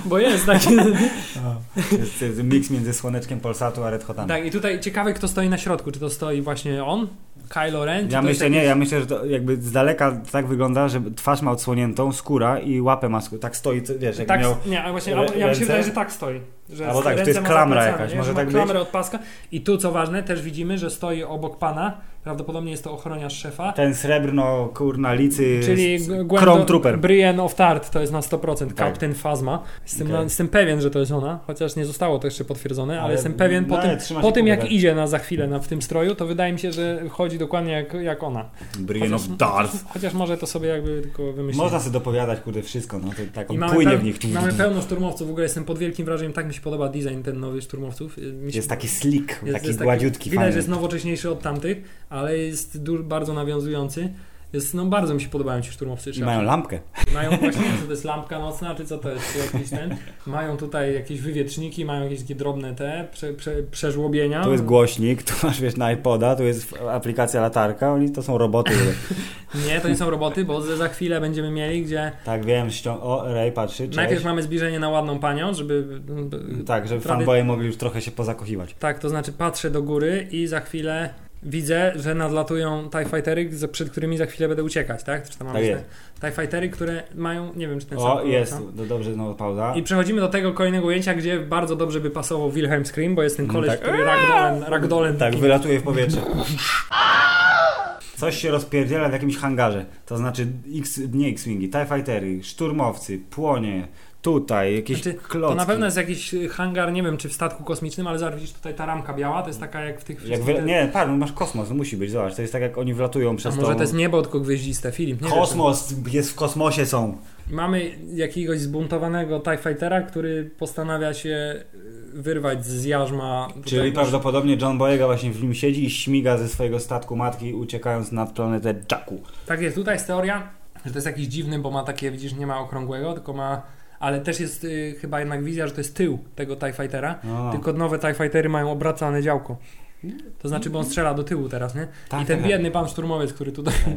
Bo jest taki... *laughs* To jest, jest miks między Słoneczkiem Polsatu a Red Hotami. tak, i tutaj ciekawe, kto stoi na środku. Czy to stoi właśnie on, Kylo Ren? Czy Ja myślę, nie, ja myślę, że to jakby z daleka tak wygląda, że twarz ma odsłoniętą, skóra i łapę ma, tak stoi, wiesz, jak Tak, miał... nie, a właśnie, albo, ja mi się wydaje, że tak stoi. Że Albo tak, że to jest klamra jakaś, nie? może tak być? klamrę od paska. I tu, co ważne, też widzimy, że stoi obok pana, prawdopodobnie jest to ochroniarz szefa, Ten srebrno, kurna, licy, czyli Gwendo, Trooper. Brienne of Tart, to jest na 100%, Tak. Captain Phasma. Jestem, Okej. na, jestem pewien, że to jest ona, chociaż nie zostało to jeszcze potwierdzone, ale, Ale- jestem pewien po no, tym, ale trzyma po tym jak idzie na za chwilę na, w tym stroju, to wydaje mi się, że chodzi dokładnie jak, jak ona. Brienne of Chociaż- Darth. Chociaż może to sobie jakby tylko wymyślić. Można sobie dopowiadać, kurde, wszystko, no to tak I on mamy, płynie w nich. mamy pełno szturmowców, w ogóle jestem pod wielkim wrażeniem, tak mi się podoba design ten nowy szturmowców. Mi się Jest taki slick, jest- taki jest gładziutki, Widać, fajny. że jest nowocześniejszy od tamtych, ale jest bardzo nawiązujący. Jest, no bardzo mi się podobają ci szturmowcy. I mają lampkę. Mają *laughs* właśnie, co to jest lampka nocna, czy co to jest, jakiś ten. Mają tutaj jakieś wywietrzniki, mają jakieś takie drobne te prze, prze, przeżłobienia. Tu jest głośnik, tu masz, wiesz, na iPoda, tu jest aplikacja latarka, oni to są roboty. *laughs* Nie, to nie są roboty, bo za za chwilę będziemy mieli, gdzie tak, wiem, ścią... O, Ray patrzy, cześć. najpierw mamy zbliżenie na ładną panią, żeby... Tak, żeby Trady- fanboye mogli już trochę się pozakochiwać. Tak, to znaczy patrzę do góry i za chwilę widzę, że nadlatują TIE Fightery, przed którymi za chwilę będę uciekać, tak? Czy tam mamy Tak. TIE Fightery, które mają, nie wiem czy ten sam O, jest, no dobrze, no pauza. I przechodzimy do tego kolejnego ujęcia, gdzie bardzo dobrze by pasował Wilhelm Scream, bo jest ten Mm, koleś, tak. który ragdolem, ragdolem Tak, wylatuje w powietrze. Coś się rozpierdziela w jakimś hangarze. To znaczy, X, nie X-Wingi, TIE Fightery, szturmowcy, płonie, tutaj, jakieś Znaczy, klocki. To na pewno jest jakiś y, hangar, nie wiem czy w statku kosmicznym, ale zobacz, widzisz tutaj ta ramka biała, to jest taka jak w tych Jak. Nie, patrz, no masz kosmos, no musi być, zobacz, to jest tak jak oni wlatują A przez może tą... to jest niebo tylko gwieździste, Filip, nie Kosmos, jest w kosmosie są. Mamy jakiegoś zbuntowanego TIE Fightera, który postanawia się wyrwać z jarzma. Czyli prawdopodobnie John Boyega właśnie w nim siedzi i śmiga ze swojego statku matki, uciekając nad planetę Jakku. Tak jest, tutaj jest teoria, że to jest jakiś dziwny, bo ma takie, widzisz, nie ma okrągłego, tylko ma. Ale też jest y, chyba jednak wizja, że to jest tył tego TIE Fightera. No. Tylko nowe TIE Fightery mają obracane działko. To znaczy, bo on strzela do tyłu teraz, nie? Tak, I ten tak, biedny pan szturmowiec, który tutaj. *laughs*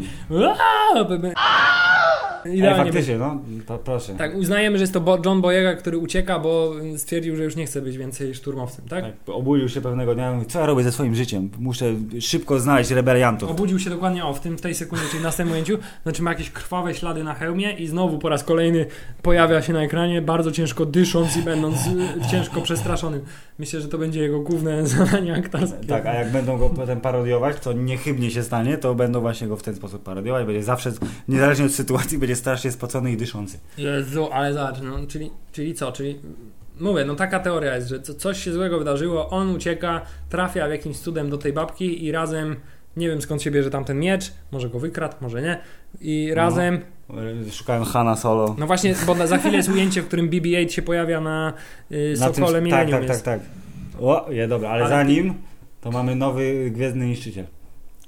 Ej, Idealnie. by- faktycznie, no, to proszę. Tak, uznajemy, że jest to John Boyega, który ucieka, bo stwierdził, że już nie chce być więcej szturmowcem, tak? Tak, obudził się pewnego dnia i mówi, co ja robię ze swoim życiem? Muszę szybko znaleźć rebeliantów. Obudził się dokładnie o w tym w tej sekundzie, czyli w następnym ujęciu, znaczy ma jakieś krwawe ślady na hełmie i znowu po raz kolejny pojawia się na ekranie, bardzo ciężko dysząc i będąc y, ciężko przestraszonym. Myślę, że to będzie jego główne *laughs* zadanie aktorskie. Tak, a jak będą go potem parodiować, co niechybnie się stanie, to będą właśnie go w ten sposób parodiować. Będzie zawsze, niezależnie od sytuacji, będzie strasznie spocony i dyszący. Jezu, ale zobacz, no, czyli, czyli co? Czyli mówię, no taka teoria jest, że co, coś się złego wydarzyło, on ucieka, trafia jakimś cudem do tej babki i razem, nie wiem skąd się bierze tamten miecz, może go wykradł, może nie, i razem, Szukałem Hanna Solo. no właśnie, bo za chwilę jest ujęcie, w którym BB-8 się pojawia na y, Na tym- Sokole tak, Millennium. tak, tak, jest. tak. O, je, dobra, ale, Ale za ty- to mamy nowy Gwiezdny Niszczyciel.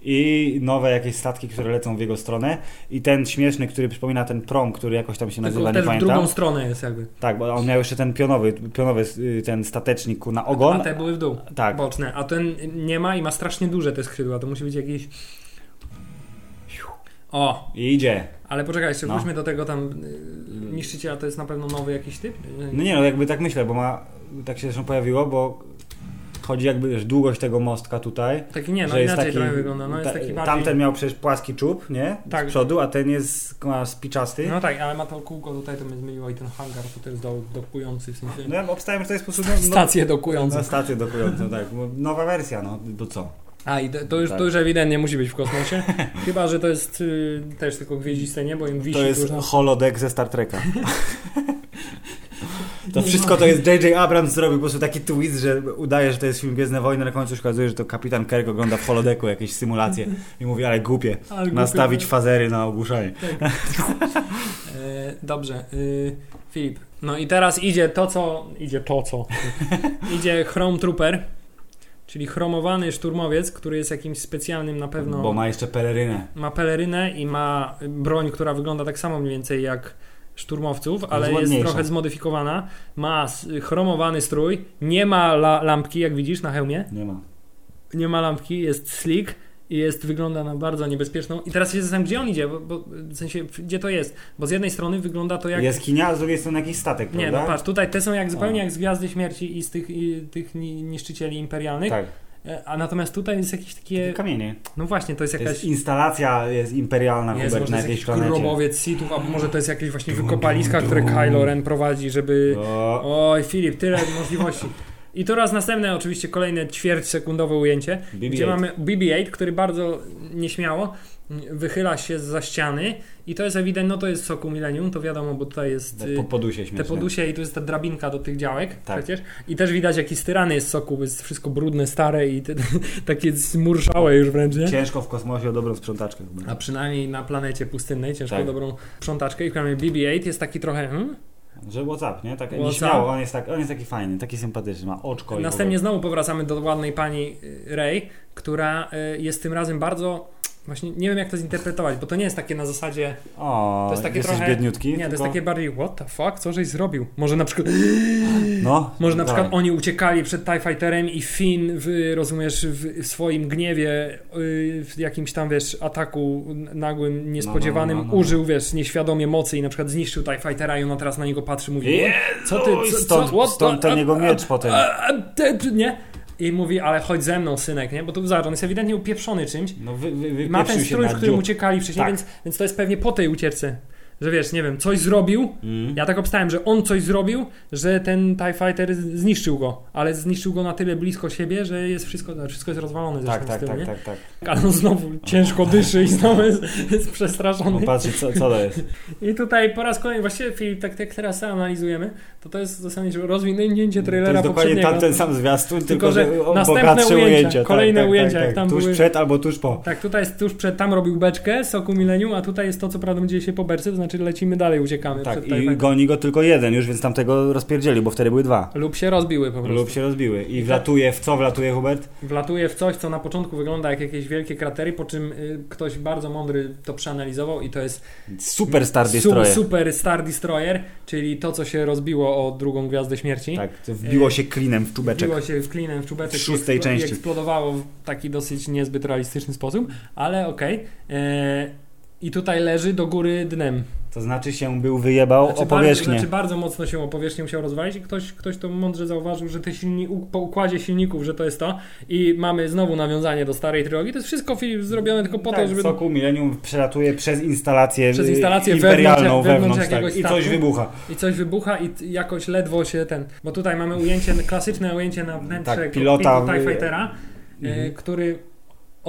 I nowe jakieś statki, które lecą w jego stronę. I ten śmieszny, który przypomina ten prom, który jakoś tam się Tylko nazywa, nie też w pamiętam. drugą stronę jest jakby. Tak, bo on miał jeszcze ten pionowy, pionowy y, ten statecznik na ogon. A te były w dół, Tak, boczne, a ten nie ma i ma strasznie duże te skrzydła, to musi być jakiś... O, i idzie. ale poczekaj, jeszcze No. wróćmy do tego tam y, niszczyciela, to jest na pewno nowy jakiś typ? No nie no, jakby tak myślę, bo ma, tak się zresztą pojawiło, bo chodzi jakby wiesz, długość tego mostka tutaj. Taki nie, no że inaczej taki, wygląda, no jest ta- taki bardziej... Tamten miał przecież płaski czub, nie? Tak. Z przodu, a ten jest ma spiczasty. No tak, ale ma to kółko tutaj, to mnie zmyliło i ten hangar tutaj jest do, dokujący, w sensie... No ja obstawiam, że to jest po prostu... *laughs* No, Stację no, dokującą. no, stację dokującą, tak. Nowa wersja, no to co? A i to, to, już, Tak. to już ewidentnie musi być w kosmosie. *laughs* Chyba, że to jest y, też tylko gwieździste niebo, im wisi To jest holodeck ze Star Treka. *laughs* To wszystko to jest J.J. Abrams zrobił po prostu taki twist, że udaje, że to jest film Gwiezdne Wojny, na końcu się okazuje, że to kapitan Kirk ogląda w holodecku jakieś symulacje i mówi, ale głupie, *laughs* Ale głupie, nastawić tak. fazery na ogłuszanie. *laughs* E, dobrze, y, Filip. No i teraz idzie to, co... Idzie to, co... *laughs* idzie Chrome Trooper, czyli chromowany szturmowiec, który jest jakimś specjalnym na pewno... Bo ma jeszcze pelerynę. ma pelerynę i ma broń, która wygląda tak samo mniej więcej jak szturmowców, ale jest ładniejsza. trochę zmodyfikowana. Ma chromowany strój, nie ma la lampki, jak widzisz na hełmie. Nie ma. Nie ma lampki, jest slick i jest, wygląda na bardzo niebezpieczną. I teraz się zastanawiam, gdzie on idzie, bo, bo, w sensie, gdzie to jest. Bo z jednej strony wygląda to jak... Jaskinia, a z drugiej strony jakiś statek, Nie, prawda? no patrz, tutaj te są jak zupełnie A. jak z Gwiazdy Śmierci i z tych, i, tych ni- niszczycieli imperialnych. Tak, A natomiast tutaj jest jakieś takie... kamienie. No właśnie, to jest To jakaś... jest instalacja jest imperialna, Jest, Hubert, na to jakiejś planecie. grobowiec Sithów, albo może to jest jakieś właśnie wykopaliska, które. Kylo Ren prowadzi, żeby... O, Oj, Filip, tyle możliwości. I teraz następne oczywiście kolejne ćwierćsekundowe ujęcie, BB-8. gdzie mamy BB-8, który bardzo nieśmiało wychyla się za ściany i to jest ewidentne, no to jest Soku Millennium, to wiadomo, bo tutaj jest... po podusie te podusie i tu jest ta drabinka do tych działek Tak. przecież. I też widać jaki styrany jest soku, jest wszystko brudne, stare i te, *laughs* takie zmurszałe już wręcz, nie? Ciężko w kosmosie o dobrą sprzątaczkę. A przynajmniej na planecie pustynnej ciężko Tak. dobrą sprzątaczkę i w kraju BB-8 jest taki trochę... Hmm? Że WhatsApp, nie? Tak, WhatsApp. nieśmiało, on jest, tak, on jest taki fajny, taki sympatyczny, ma oczko i Następnie znowu powracamy do ładnej pani y, Ray, która y, jest tym razem bardzo... Właśnie nie wiem jak to zinterpretować, bo to nie jest takie na zasadzie... O, To jest takie jesteś trochę- biedniutki. Nie, to jest takie bardziej what the fuck, co żeś zrobił? Może na przykład... *gasps* No, Może na przykład oni uciekali przed TIE Fighterem i Finn, w, rozumiesz, w, swoim gniewie, y, w jakimś tam, wiesz, ataku nagłym, niespodziewanym, No, no, no, no. użył, wiesz, nieświadomie mocy i na przykład zniszczył TIE Fightera i ona teraz na niego patrzy, mówi, co ty, co, stąd, co, what stąd ten jego miecz potem. nie? I mówi, ale chodź ze mną, synek, nie? Bo tu zobacz, on jest ewidentnie upieprzony czymś. No, wy, wy, Ma ten strój, w którym dziób. uciekali wcześniej, Tak. więc, więc to jest pewnie po tej ucieczce. Że wiesz, nie wiem, coś zrobił, Mm. ja tak obstałem, że on coś zrobił, że ten TIE Fighter zniszczył go, ale zniszczył go na tyle blisko siebie, że jest wszystko, wszystko jest rozwalone Tak, tak, tyłu, tak, nie? tak, tak. Ale on znowu ciężko dyszy i znowu jest, jest przestraszony. No patrzcie, co, co to jest? I tutaj po raz kolejny, właściwie Filip, tak jak teraz analizujemy, to to jest zasadniczo rozwinięcie To trailera jest dokładnie poprzedniego. tamten sam zwiastun, tylko, że że następne ujęcia, ujęcia. kolejne tak, tak, ujęcia, tak, jak tak. tam Tuż były- przed albo tuż po. Tak, tutaj jest tuż przed, tam robił beczkę Soku Millennium, a tutaj jest to, co prawda dzieje się po berce, to znaczy znaczy lecimy dalej, uciekamy Tak, i TIE goni go tylko jeden już, więc tamtego rozpierdzieli, bo wtedy były dwa. Lub się rozbiły po prostu. Lub się rozbiły. I I wlatuje, w co wlatuje Hubert? Wlatuje w coś, co na początku wygląda jak jakieś wielkie kratery, po czym y, ktoś bardzo mądry to przeanalizował i to jest Super Star su- Destroyer. super Star Destroyer, czyli to, co się rozbiło o drugą Gwiazdę Śmierci. Tak, wbiło się klinem w czubeczek. Wbiło się w klinem w czubeczek W szóstej części. i eksplodowało w taki dosyć niezbyt realistyczny sposób, ale okej. E, I tutaj leży do góry dnem. To znaczy się był wyjebał Znaczy o bardzo, powierzchnię. znaczy bardzo mocno się o powierzchnię musiał rozwalić i ktoś, ktoś to mądrze zauważył, że te silni, po układzie silników, że to jest to i mamy znowu nawiązanie do starej trylogii. To jest wszystko Filip zrobione tylko po tak, to, żeby... Soku Millennium przelatuje przez instalację, Przez y, instalację imperialną wewnątrz- wewnątrz tak, i coś wybucha. I coś wybucha i jakoś ledwo się ten... Bo tutaj mamy ujęcie, klasyczne ujęcie na wnętrze Tak, pilota pilota, TIE y- Fightera, e, Mhm. który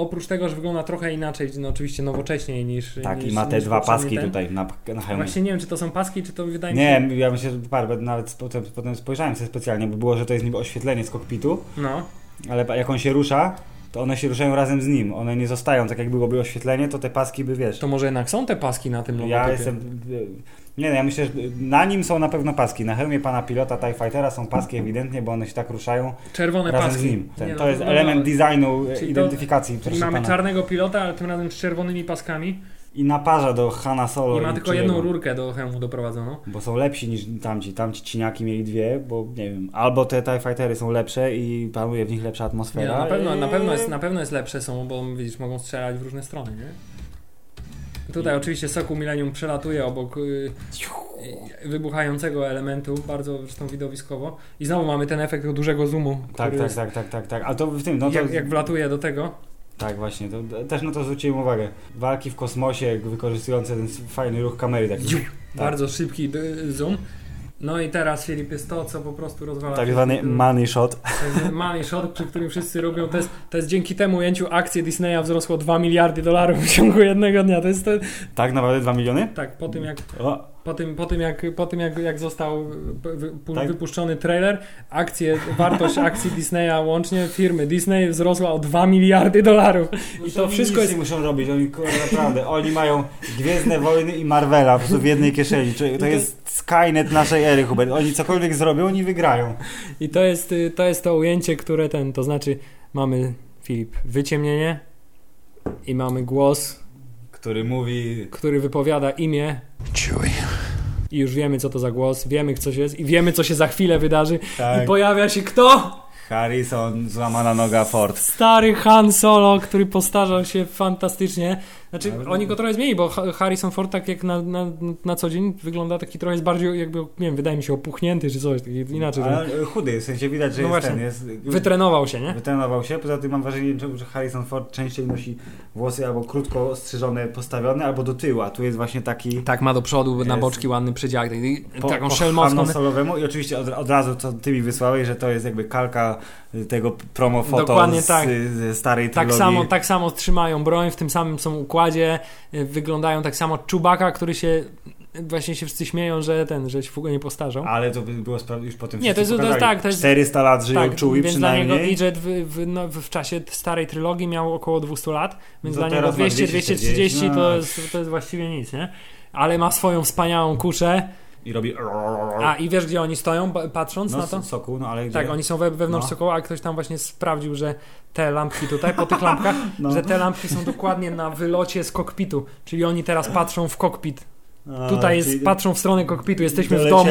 oprócz tego, że wygląda trochę inaczej, no oczywiście nowocześniej niż Tak, niż, i ma te dwa paski ten. tutaj na, na hełmie. Właśnie nie wiem, czy to są paski, czy to wydaje mi się... Nie, ja myślę, że parę, nawet potem, potem spojrzałem sobie specjalnie, bo było, że to jest niby oświetlenie z kokpitu, No. ale jak on się rusza, to one się ruszają razem z nim. One nie zostają, tak jak byłoby oświetlenie, to te paski by, wiesz... To może jednak są te paski na tym logotypie? Ja jestem... Nie no, ja myślę, że na nim są na pewno paski. Na hełmie pana pilota TIE Fightera są paski ewidentnie, bo one się tak ruszają Czerwone razem paski. z nim. Ten, Nie, to no, jest no, element no. designu, Czyli to- identyfikacji. Proszę mamy pana. czarnego pilota, ale tym razem z czerwonymi paskami I naparza do Hanna Solo. i ma tylko jedną rurkę do hełmu doprowadzoną. Bo są lepsi niż tamci. Tamci ciniaki mieli dwie, bo nie wiem, albo te TIE Fightery są lepsze i panuje w nich lepsza Nie, atmosfera. na, pewno, i... na, pewno jest, na pewno jest lepsze są, bo widzisz, mogą strzelać w różne strony, nie? Tutaj oczywiście Soku Millennium przelatuje obok y, y, wybuchającego elementu, bardzo zresztą widowiskowo. I znowu mamy ten efekt dużego zoomu, Tak, tak, tak, tak, tak, tak. A to w tym, no to... jak, jak wlatuje do tego. Tak, właśnie, to też na to zwróciłem uwagę. Walki w kosmosie wykorzystujące ten fajny ruch kamery taki. Tak. Bardzo szybki zoom. No i teraz Filip jest to, co po prostu rozwala. Tak zwany money shot. Ten money shot, przy którym wszyscy robią, to jest, to jest dzięki temu ujęciu akcje Disneya wzrosło 2 miliardy dolarów w ciągu jednego dnia. To jest to, Tak, naprawdę 2 miliony? tak, po tym jak, O, po tym, po tym jak, po tym jak, jak został pu- Tak. wypuszczony trailer, akcje, wartość akcji Disneya łącznie firmy Disney wzrosła o 2 miliardy dolarów. I to wszystko jest muszą robić, oni naprawdę, oni mają Gwiezdne Wojny i Marvela po prostu w jednej kieszeni. To jest Skynet naszej ery, Hubert. Oni cokolwiek zrobią, oni wygrają. I to jest, y, to jest to ujęcie, które ten, to znaczy mamy Filip wyciemnienie i mamy głos, Który mówi... który wypowiada imię Chewie. I już wiemy co to za głos, wiemy co się jest i wiemy co się za chwilę wydarzy Tak, i pojawia się kto? Harrison, złamana noga Ford. Stary Han Solo, który postarzał się fantastycznie. Znaczy, Ale- oni go trochę zmienili, bo Ha- Harrison Ford tak jak na, na, na co dzień wygląda taki trochę jest bardziej jakby, nie wiem, wydaje mi się opuchnięty czy coś, taki inaczej. Ale chudy, w sensie widać, że No jest właśnie. ten, jest... Wytrenował się, nie? Wytrenował się, poza tym mam wrażenie, że- Harrison Ford częściej nosi włosy albo krótko ostrzyżone, postawione, albo do tyłu, a tu jest właśnie taki... Tak, ma do przodu, na Jest. boczki ładny przydziałek, i Po, taką po szelmowską. Hanno-Solowemu i oczywiście od, od razu co ty mi wysłałeś, że to jest jakby kalka tego promo foto Dokładnie z, tak. ze starej Tak trylogii. samo, tak samo trzymają broń, w tym samym są układzie, y, wyglądają tak samo Czubaka, który się właśnie się wszyscy śmieją, że ten, że się w ogóle nie postarzał. Ale to by było już potem Nie, to jest- to jest tak, to jest- 400 lat żyją tak, czuły więc dla niego przynajmniej. Idżet w, w, no, w, czasie starej trylogii miał około 200 lat, więc No dla niego teraz ma 200, 240, 230 no. to jest, to jest właściwie nic, nie? Ale ma swoją wspaniałą kuszę. I robi... A i wiesz, gdzie oni stoją, patrząc no, na to? soku, no ale gdzie? Tak, oni są we, wewnątrz No. Sokoła, a ktoś tam właśnie sprawdził, że te lampki tutaj, po tych lampkach, *laughs* No. że te lampki są dokładnie na wylocie z kokpitu, czyli oni teraz patrzą w kokpit. A, Tutaj jest, patrzą w stronę kokpitu, jesteśmy w domu.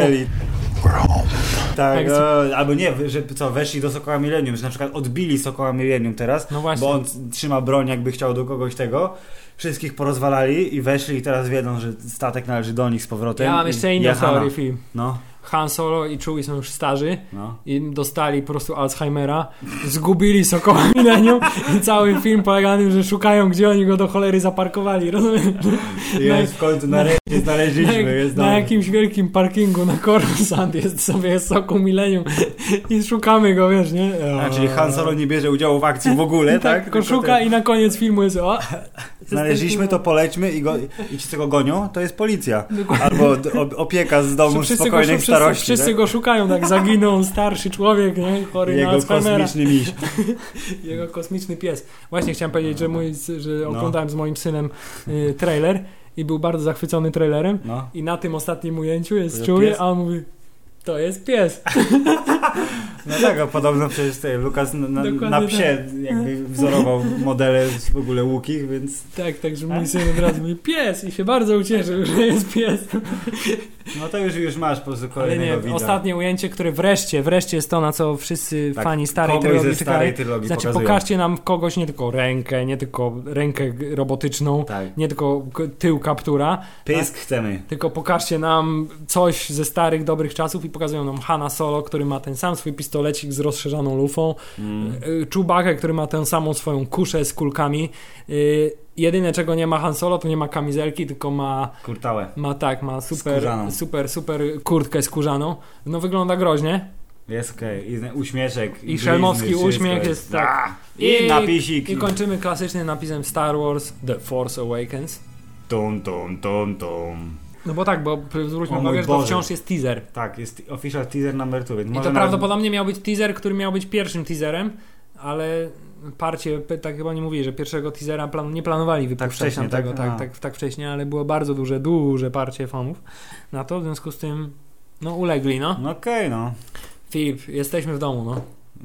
Tak, Tak, o, albo nie, że co, weszli do Sokoła Millennium, że na przykład odbili Sokoła Millennium teraz, No właśnie. bo on trzyma broń, jakby chciał do kogoś tego. Wszystkich porozwalali i weszli i teraz wiedzą, że statek należy do nich z powrotem. Ja mam jeszcze inną teorię film. No, Han Solo i Chewie są już starzy no. i dostali po prostu Alzheimera, zgubili Sokoła Millennium i cały film polega na tym, że szukają, gdzie oni go do cholery zaparkowali, rozumiesz? Jest w końcu nareszcie znaleźliśmy. na, jest na jakimś wielkim parkingu na Coruscant jest sobie Sokół Millennium i szukamy go, wiesz, nie? A, czyli Han Solo nie bierze udziału w akcji w ogóle, *laughs* tak? tylko szuka ten- i na koniec filmu jest o, Znaleźliśmy to, polećmy i, go, i ci, co go gonią, to jest policja. Albo opieka z domu wszyscy, go, spokojnej wszyscy, starości. wszyscy tak? go szukają, tak zaginął starszy człowiek, nie? chory na Jego Alzheimera. kosmiczny miś. *laughs* Jego kosmiczny pies. Właśnie chciałem powiedzieć, że, mój, że No. oglądałem z moim synem y, trailer i był bardzo zachwycony trailerem No. i na tym ostatnim ujęciu jest pies? a on mówi to jest pies. *laughs* No tak, a podobno przecież tutaj Lukas na, na, na psie jakby wzorował modele w ogóle łukich, więc Tak, także mój syn od razu mówi pies i się bardzo ucieszył, że jest pies. no to już, już masz po prostu Ale kolejnego nie, widza. ostatnie ujęcie, które wreszcie, wreszcie jest to, na co wszyscy Tak, fani starej trylogii starej trylogii Znaczy pokazują. pokażcie nam kogoś, nie tylko rękę, nie tylko rękę robotyczną, Tak. nie tylko tył kaptura, Pysk chcemy. tylko pokażcie nam coś ze starych, dobrych czasów i pokazują nam Hanna Solo, który ma ten sam swój pistolecik z rozszerzoną lufą, Mm. y, Chewbacca, który ma tę samą swoją kuszę z kulkami. Y, Jedyne czego nie ma Han Solo, to nie ma kamizelki, tylko ma, Kurtałe. ma tak, ma super, Skórzaną. super, super kurtkę skórzaną. No wygląda groźnie. Jest okej. I ten uśmieszek. I blizny, szelmowski uśmiech jest tak. A! I, napisik. I kończymy klasycznym napisem Star Wars The Force Awakens. Tum, tum, tum, tum. No bo tak, bo zwróćmy uwagę, że to wciąż jest teaser. Tak, jest official teaser two, więc I może to prawdopodobnie miał być teaser, który miał być pierwszym teaserem, ale parcie, tak chyba nie mówili, że pierwszego teasera plan, nie planowali wypuszczać wcześnie, tamtego, tak? tak, tak, tak, wcześnie, ale było bardzo duże, duże parcie fanów na to, w związku z tym no ulegli, no. No okej, no. Filip, jesteśmy w domu, no.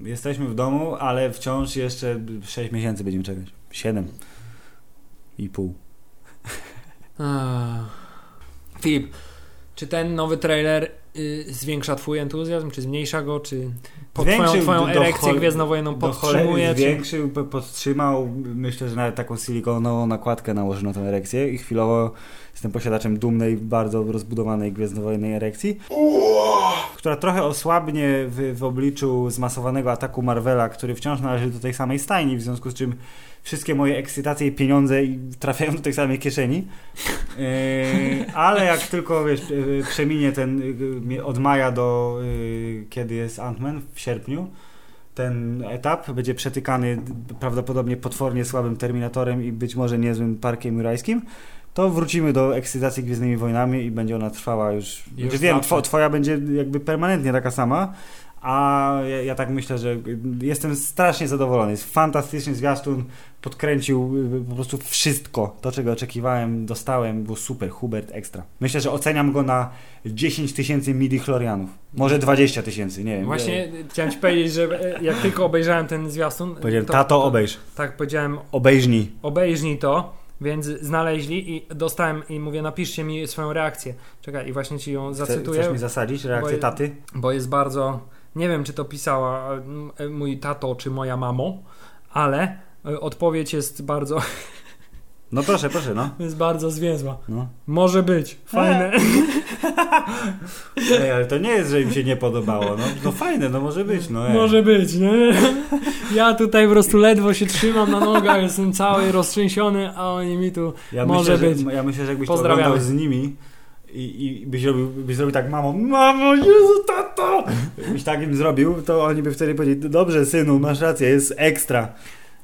Jesteśmy w domu, ale wciąż jeszcze 6 miesięcy będziemy czekać. 7 i pół. Filip, czy ten nowy trailer y, zwiększa twój entuzjazm, czy zmniejsza go, czy po twoją, Zwiększył twoją do erekcję gwiezdnowojenną podtrzymuje? Czy... zwiększył, podtrzymał. Myślę, że nawet taką silikonową nakładkę nałożył na tę erekcję i chwilowo jestem posiadaczem dumnej, bardzo rozbudowanej gwiezdnowojennej erekcji, która trochę osłabnie w, w obliczu zmasowanego ataku Marvela, który wciąż należy do tej samej stajni, w związku z czym wszystkie moje ekscytacje i pieniądze trafiają do tej samej kieszeni. Yy, ale jak tylko wiesz, yy, przeminie ten yy, od maja do kiedy jest Ant-Man w sierpniu, ten etap będzie przetykany prawdopodobnie potwornie słabym Terminatorem i być może niezłym Parkiem Jurajskim, to wrócimy do ekscytacji Gwiezdnymi Wojnami i będzie ona trwała już... Już znaczy, wiem, twoja będzie jakby permanentnie taka sama, a ja, ja tak myślę, że jestem strasznie zadowolony. Jest fantastyczny zwiastun, podkręcił y, po prostu wszystko. To, czego oczekiwałem, dostałem, było super, Hubert ekstra. Myślę, że oceniam go na 10 tysięcy midi chlorianów. Może 20 tysięcy, nie wiem. Właśnie chciałem ci powiedzieć, że e, jak tylko obejrzałem ten zwiastun, Powiedziałem, to- tato, to- obejrz. Tak, powiedziałem, Obejrznij. obejrznij to, więc znaleźli i dostałem i mówię, napiszcie mi swoją reakcję. Czekaj, i właśnie ci ją zacytuję, Chcesz mi zasadzić reakcję bo- taty? bo jest bardzo, nie wiem czy to pisała e, mój tato czy moja mamo, ale e, odpowiedź jest bardzo, *laughs* No proszę, proszę, no. *laughs* jest bardzo zwięzła. no. Może być, fajne. *laughs* Ej, ale to nie jest, że im się nie podobało. No, no fajne, no może być, no. Ej. Może być, nie? *laughs* Ja tutaj po prostu ledwo się trzymam na nogach, jestem cały roztrzęsiony, a oni mi tu Ja może myślę, być. Że, ja myślę, że jakbyś to oglądał z nimi i, i byś, robił, byś zrobił tak, mamo, mamo, Jezu, tato! Byś tak im zrobił, to oni by wtedy powiedzieli, dobrze, synu, masz rację, jest ekstra.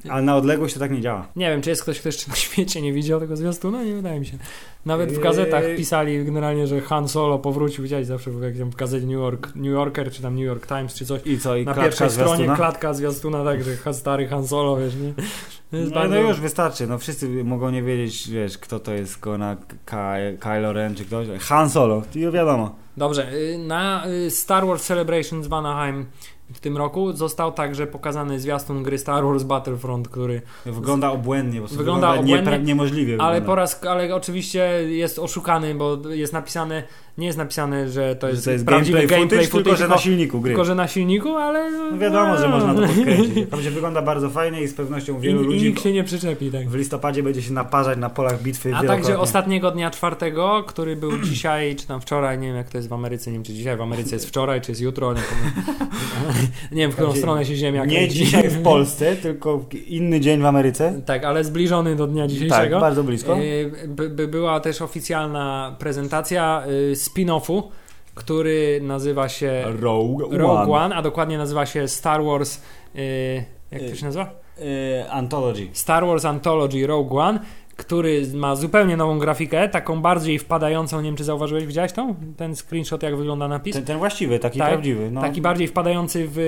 A na odległość to tak nie działa. Nie wiem, czy jest ktoś, kto jeszcze na świecie nie widział tego zwiastuna? No, nie wydaje mi się. Nawet w gazetach pisali generalnie, że Han Solo powrócił. Widziałeś zawsze w jakimś gazecie New, York, New Yorker, czy tam New York Times, czy coś. I co, i Na pierwszej stronie zwiastuna? klatka zwiastuna, tak, że stary Han Solo, wiesz, nie? To No, bardzo... no już wystarczy, no wszyscy mogą nie wiedzieć, wiesz, kto to jest Kona, Ky- Kylo Ren czy ktoś. Han Solo, i wiadomo. Dobrze, y, na y, Star Wars Celebration w Anaheim w tym roku został także pokazany zwiastun gry Star Wars Battlefront, który Wygląda obłędnie, prostu Wygląda wygląda, obłędnie, niemożliwie. Ale wygląda. po raz, ale oczywiście jest oszukany, bo jest napisane, nie jest napisane, że to Że jest, to jest prawdziwy gameplay, gameplay, footage, tylko że na silniku gry. tylko, że na silniku, ale... No wiadomo, że można to podkręcić. *laughs* Tam się wygląda bardzo fajnie i z pewnością I, wielu I ludzi nikt się nie przyczepi, tak. w listopadzie będzie się naparzać na polach bitwy A także ostatniego dnia czwartego, który był *clears throat* dzisiaj, czy tam wczoraj, nie wiem jak to jest w Ameryce, nie wiem czy dzisiaj w Ameryce jest wczoraj, czy jest jutro, nie, *laughs* nie wiem w którą stronę się ziemia Nie kręci. dzisiaj w *laughs* Polsce, tylko inny dzień w Ameryce. Tak, ale zbliżony do dnia Tak, dzisiejszego. bardzo blisko. Y, by, by była też oficjalna prezentacja y, spin-offu, który nazywa się Rogue, Rogue One, a dokładnie nazywa się Star Wars. y, jak to się nazywa? Y, Anthology. Star Wars Anthology Rogue One, który ma zupełnie nową grafikę, taką bardziej wpadającą. Nie wiem, czy zauważyłeś, widziałeś tą? Ten screenshot, jak wygląda napis? Ten, ten właściwy, taki Tak, prawdziwy. No. Taki bardziej wpadający w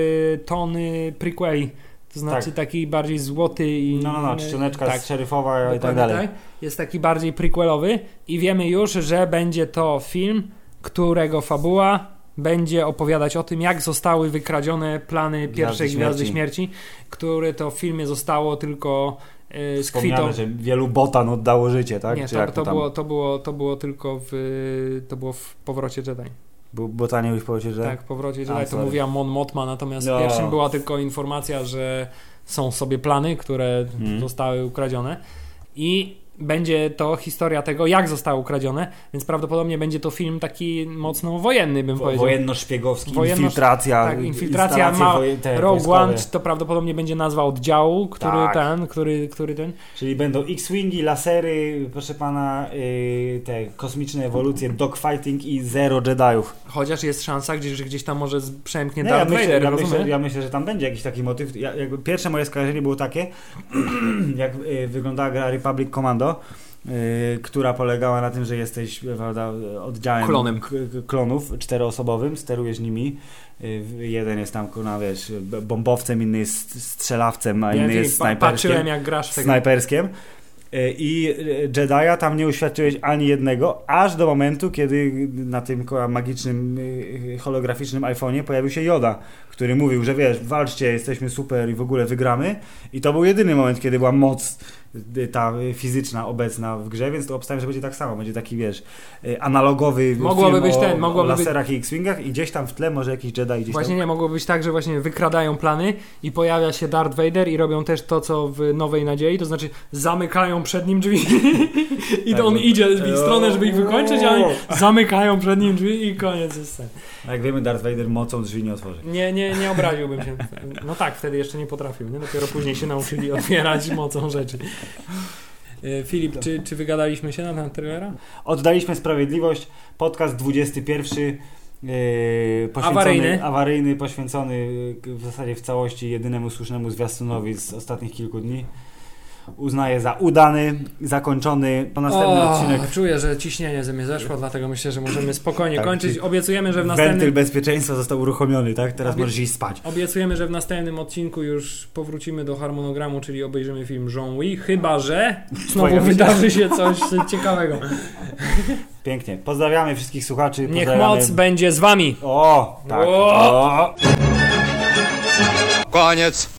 tony prequeli. To znaczy Tak. taki bardziej złoty i... No, no, no, czcioneczka tak, szeryfowa i tak dalej. Jest taki bardziej prequelowy i wiemy już, że będzie to film, którego fabuła będzie opowiadać o tym, jak zostały wykradzione plany pierwszej Gwiazdy Gwiazdy Śmierci. Śmierci, które to w filmie zostało tylko e, z kwitą. Wspomniane, że wielu botan oddało życie, tak? Nie, Czy to, to, tam? było, to, było, to było tylko w, to było w Powrocie Jedi. Był botanie już powiedzieć, że... Tak, w Powrocie Jedi to sorry. mówiła Mon Mothma, natomiast No. w pierwszym była tylko informacja, że są sobie plany, które Mhm. zostały ukradzione i będzie to historia tego, jak zostały ukradzione, więc prawdopodobnie będzie to film taki mocno wojenny, bym Wo- powiedział. Wojenno-szpiegowski, Wojenno- infiltracja. tak, infiltracja ma te, Rogue. One to prawdopodobnie będzie nazwa oddziału, który Tak. ten, który, który ten. Czyli będą X-Wingi, lasery, proszę pana, yy, te kosmiczne ewolucje, dogfighting i zero Jediów. Chociaż jest szansa, gdzieś, że gdzieś tam może przemknie Nie, ja, Darth myślę, Vader, ja, myślę, ja myślę, że tam będzie jakiś taki motyw. Ja, pierwsze moje skojarzenie było takie, *clears throat* jak y, wyglądała gra Republic Commando, y, która polegała na tym, że jesteś prawda, oddziałem Klonem. klonów czteroosobowym, sterujesz nimi. Y, jeden jest tam, kurna, wiesz, bombowcem, inny jest strzelawcem, a Ja inny wiem, jest snajperskiem. patrzyłem jak grasz w tego. snajperskiem. Y, I Jedi'a tam nie uświadczyłeś ani jednego, aż do momentu, kiedy na tym magicznym, holograficznym iPhone'ie pojawił się Yoda, który mówił, że wiesz, walczcie, jesteśmy super i w ogóle wygramy. I to był jedyny moment, kiedy była moc y, ta y, fizyczna obecna w grze, więc to obstawiam, że będzie tak samo. Będzie taki, wiesz, y, analogowy Mogłoby film być o, ten, mogłoby o być- laserach i X-Wingach i gdzieś tam w tle może jakiś Jedi gdzieś Właśnie tam... nie, mogło być tak, że właśnie wykradają plany i pojawia się Darth Vader i robią też to, co w Nowej Nadziei, to znaczy zamykają przed nim drzwi *laughs* i Tak, on bo- idzie w ich stronę, żeby ich wykończyć, a oni zamykają przed nim drzwi i koniec jest sceny. A Jak wiemy, Darth Vader mocą drzwi nie otworzy. Nie, nie, nie obraziłbym się. No tak, wtedy jeszcze nie potrafił, nie? Dopiero później się nauczyli otwierać mocą rzeczy. E, Filip, czy, czy wygadaliśmy się na ten trailera? Oddaliśmy Sprawiedliwość, podcast 21. Yy, poświęcony, Awaryjny. awaryjny, poświęcony yy, w zasadzie w całości jedynemu słusznemu zwiastunowi z ostatnich kilku dni. Uznaję za udany, zakończony. Po następny odcinek Czuję, że ciśnienie ze mnie zeszło, dlatego myślę, że możemy spokojnie Tak, kończyć. Obiecujemy, że w wentyl następnym... bezpieczeństwa został uruchomiony, tak? Teraz Obie- możesz iść spać. Obiecujemy, że w następnym odcinku już powrócimy do harmonogramu, czyli obejrzymy film Jean-Louis, chyba że znowu wydarzy się coś ciekawego. Pięknie. Pozdrawiamy wszystkich słuchaczy. Niech moc będzie z wami. O, tak. O! O! Koniec.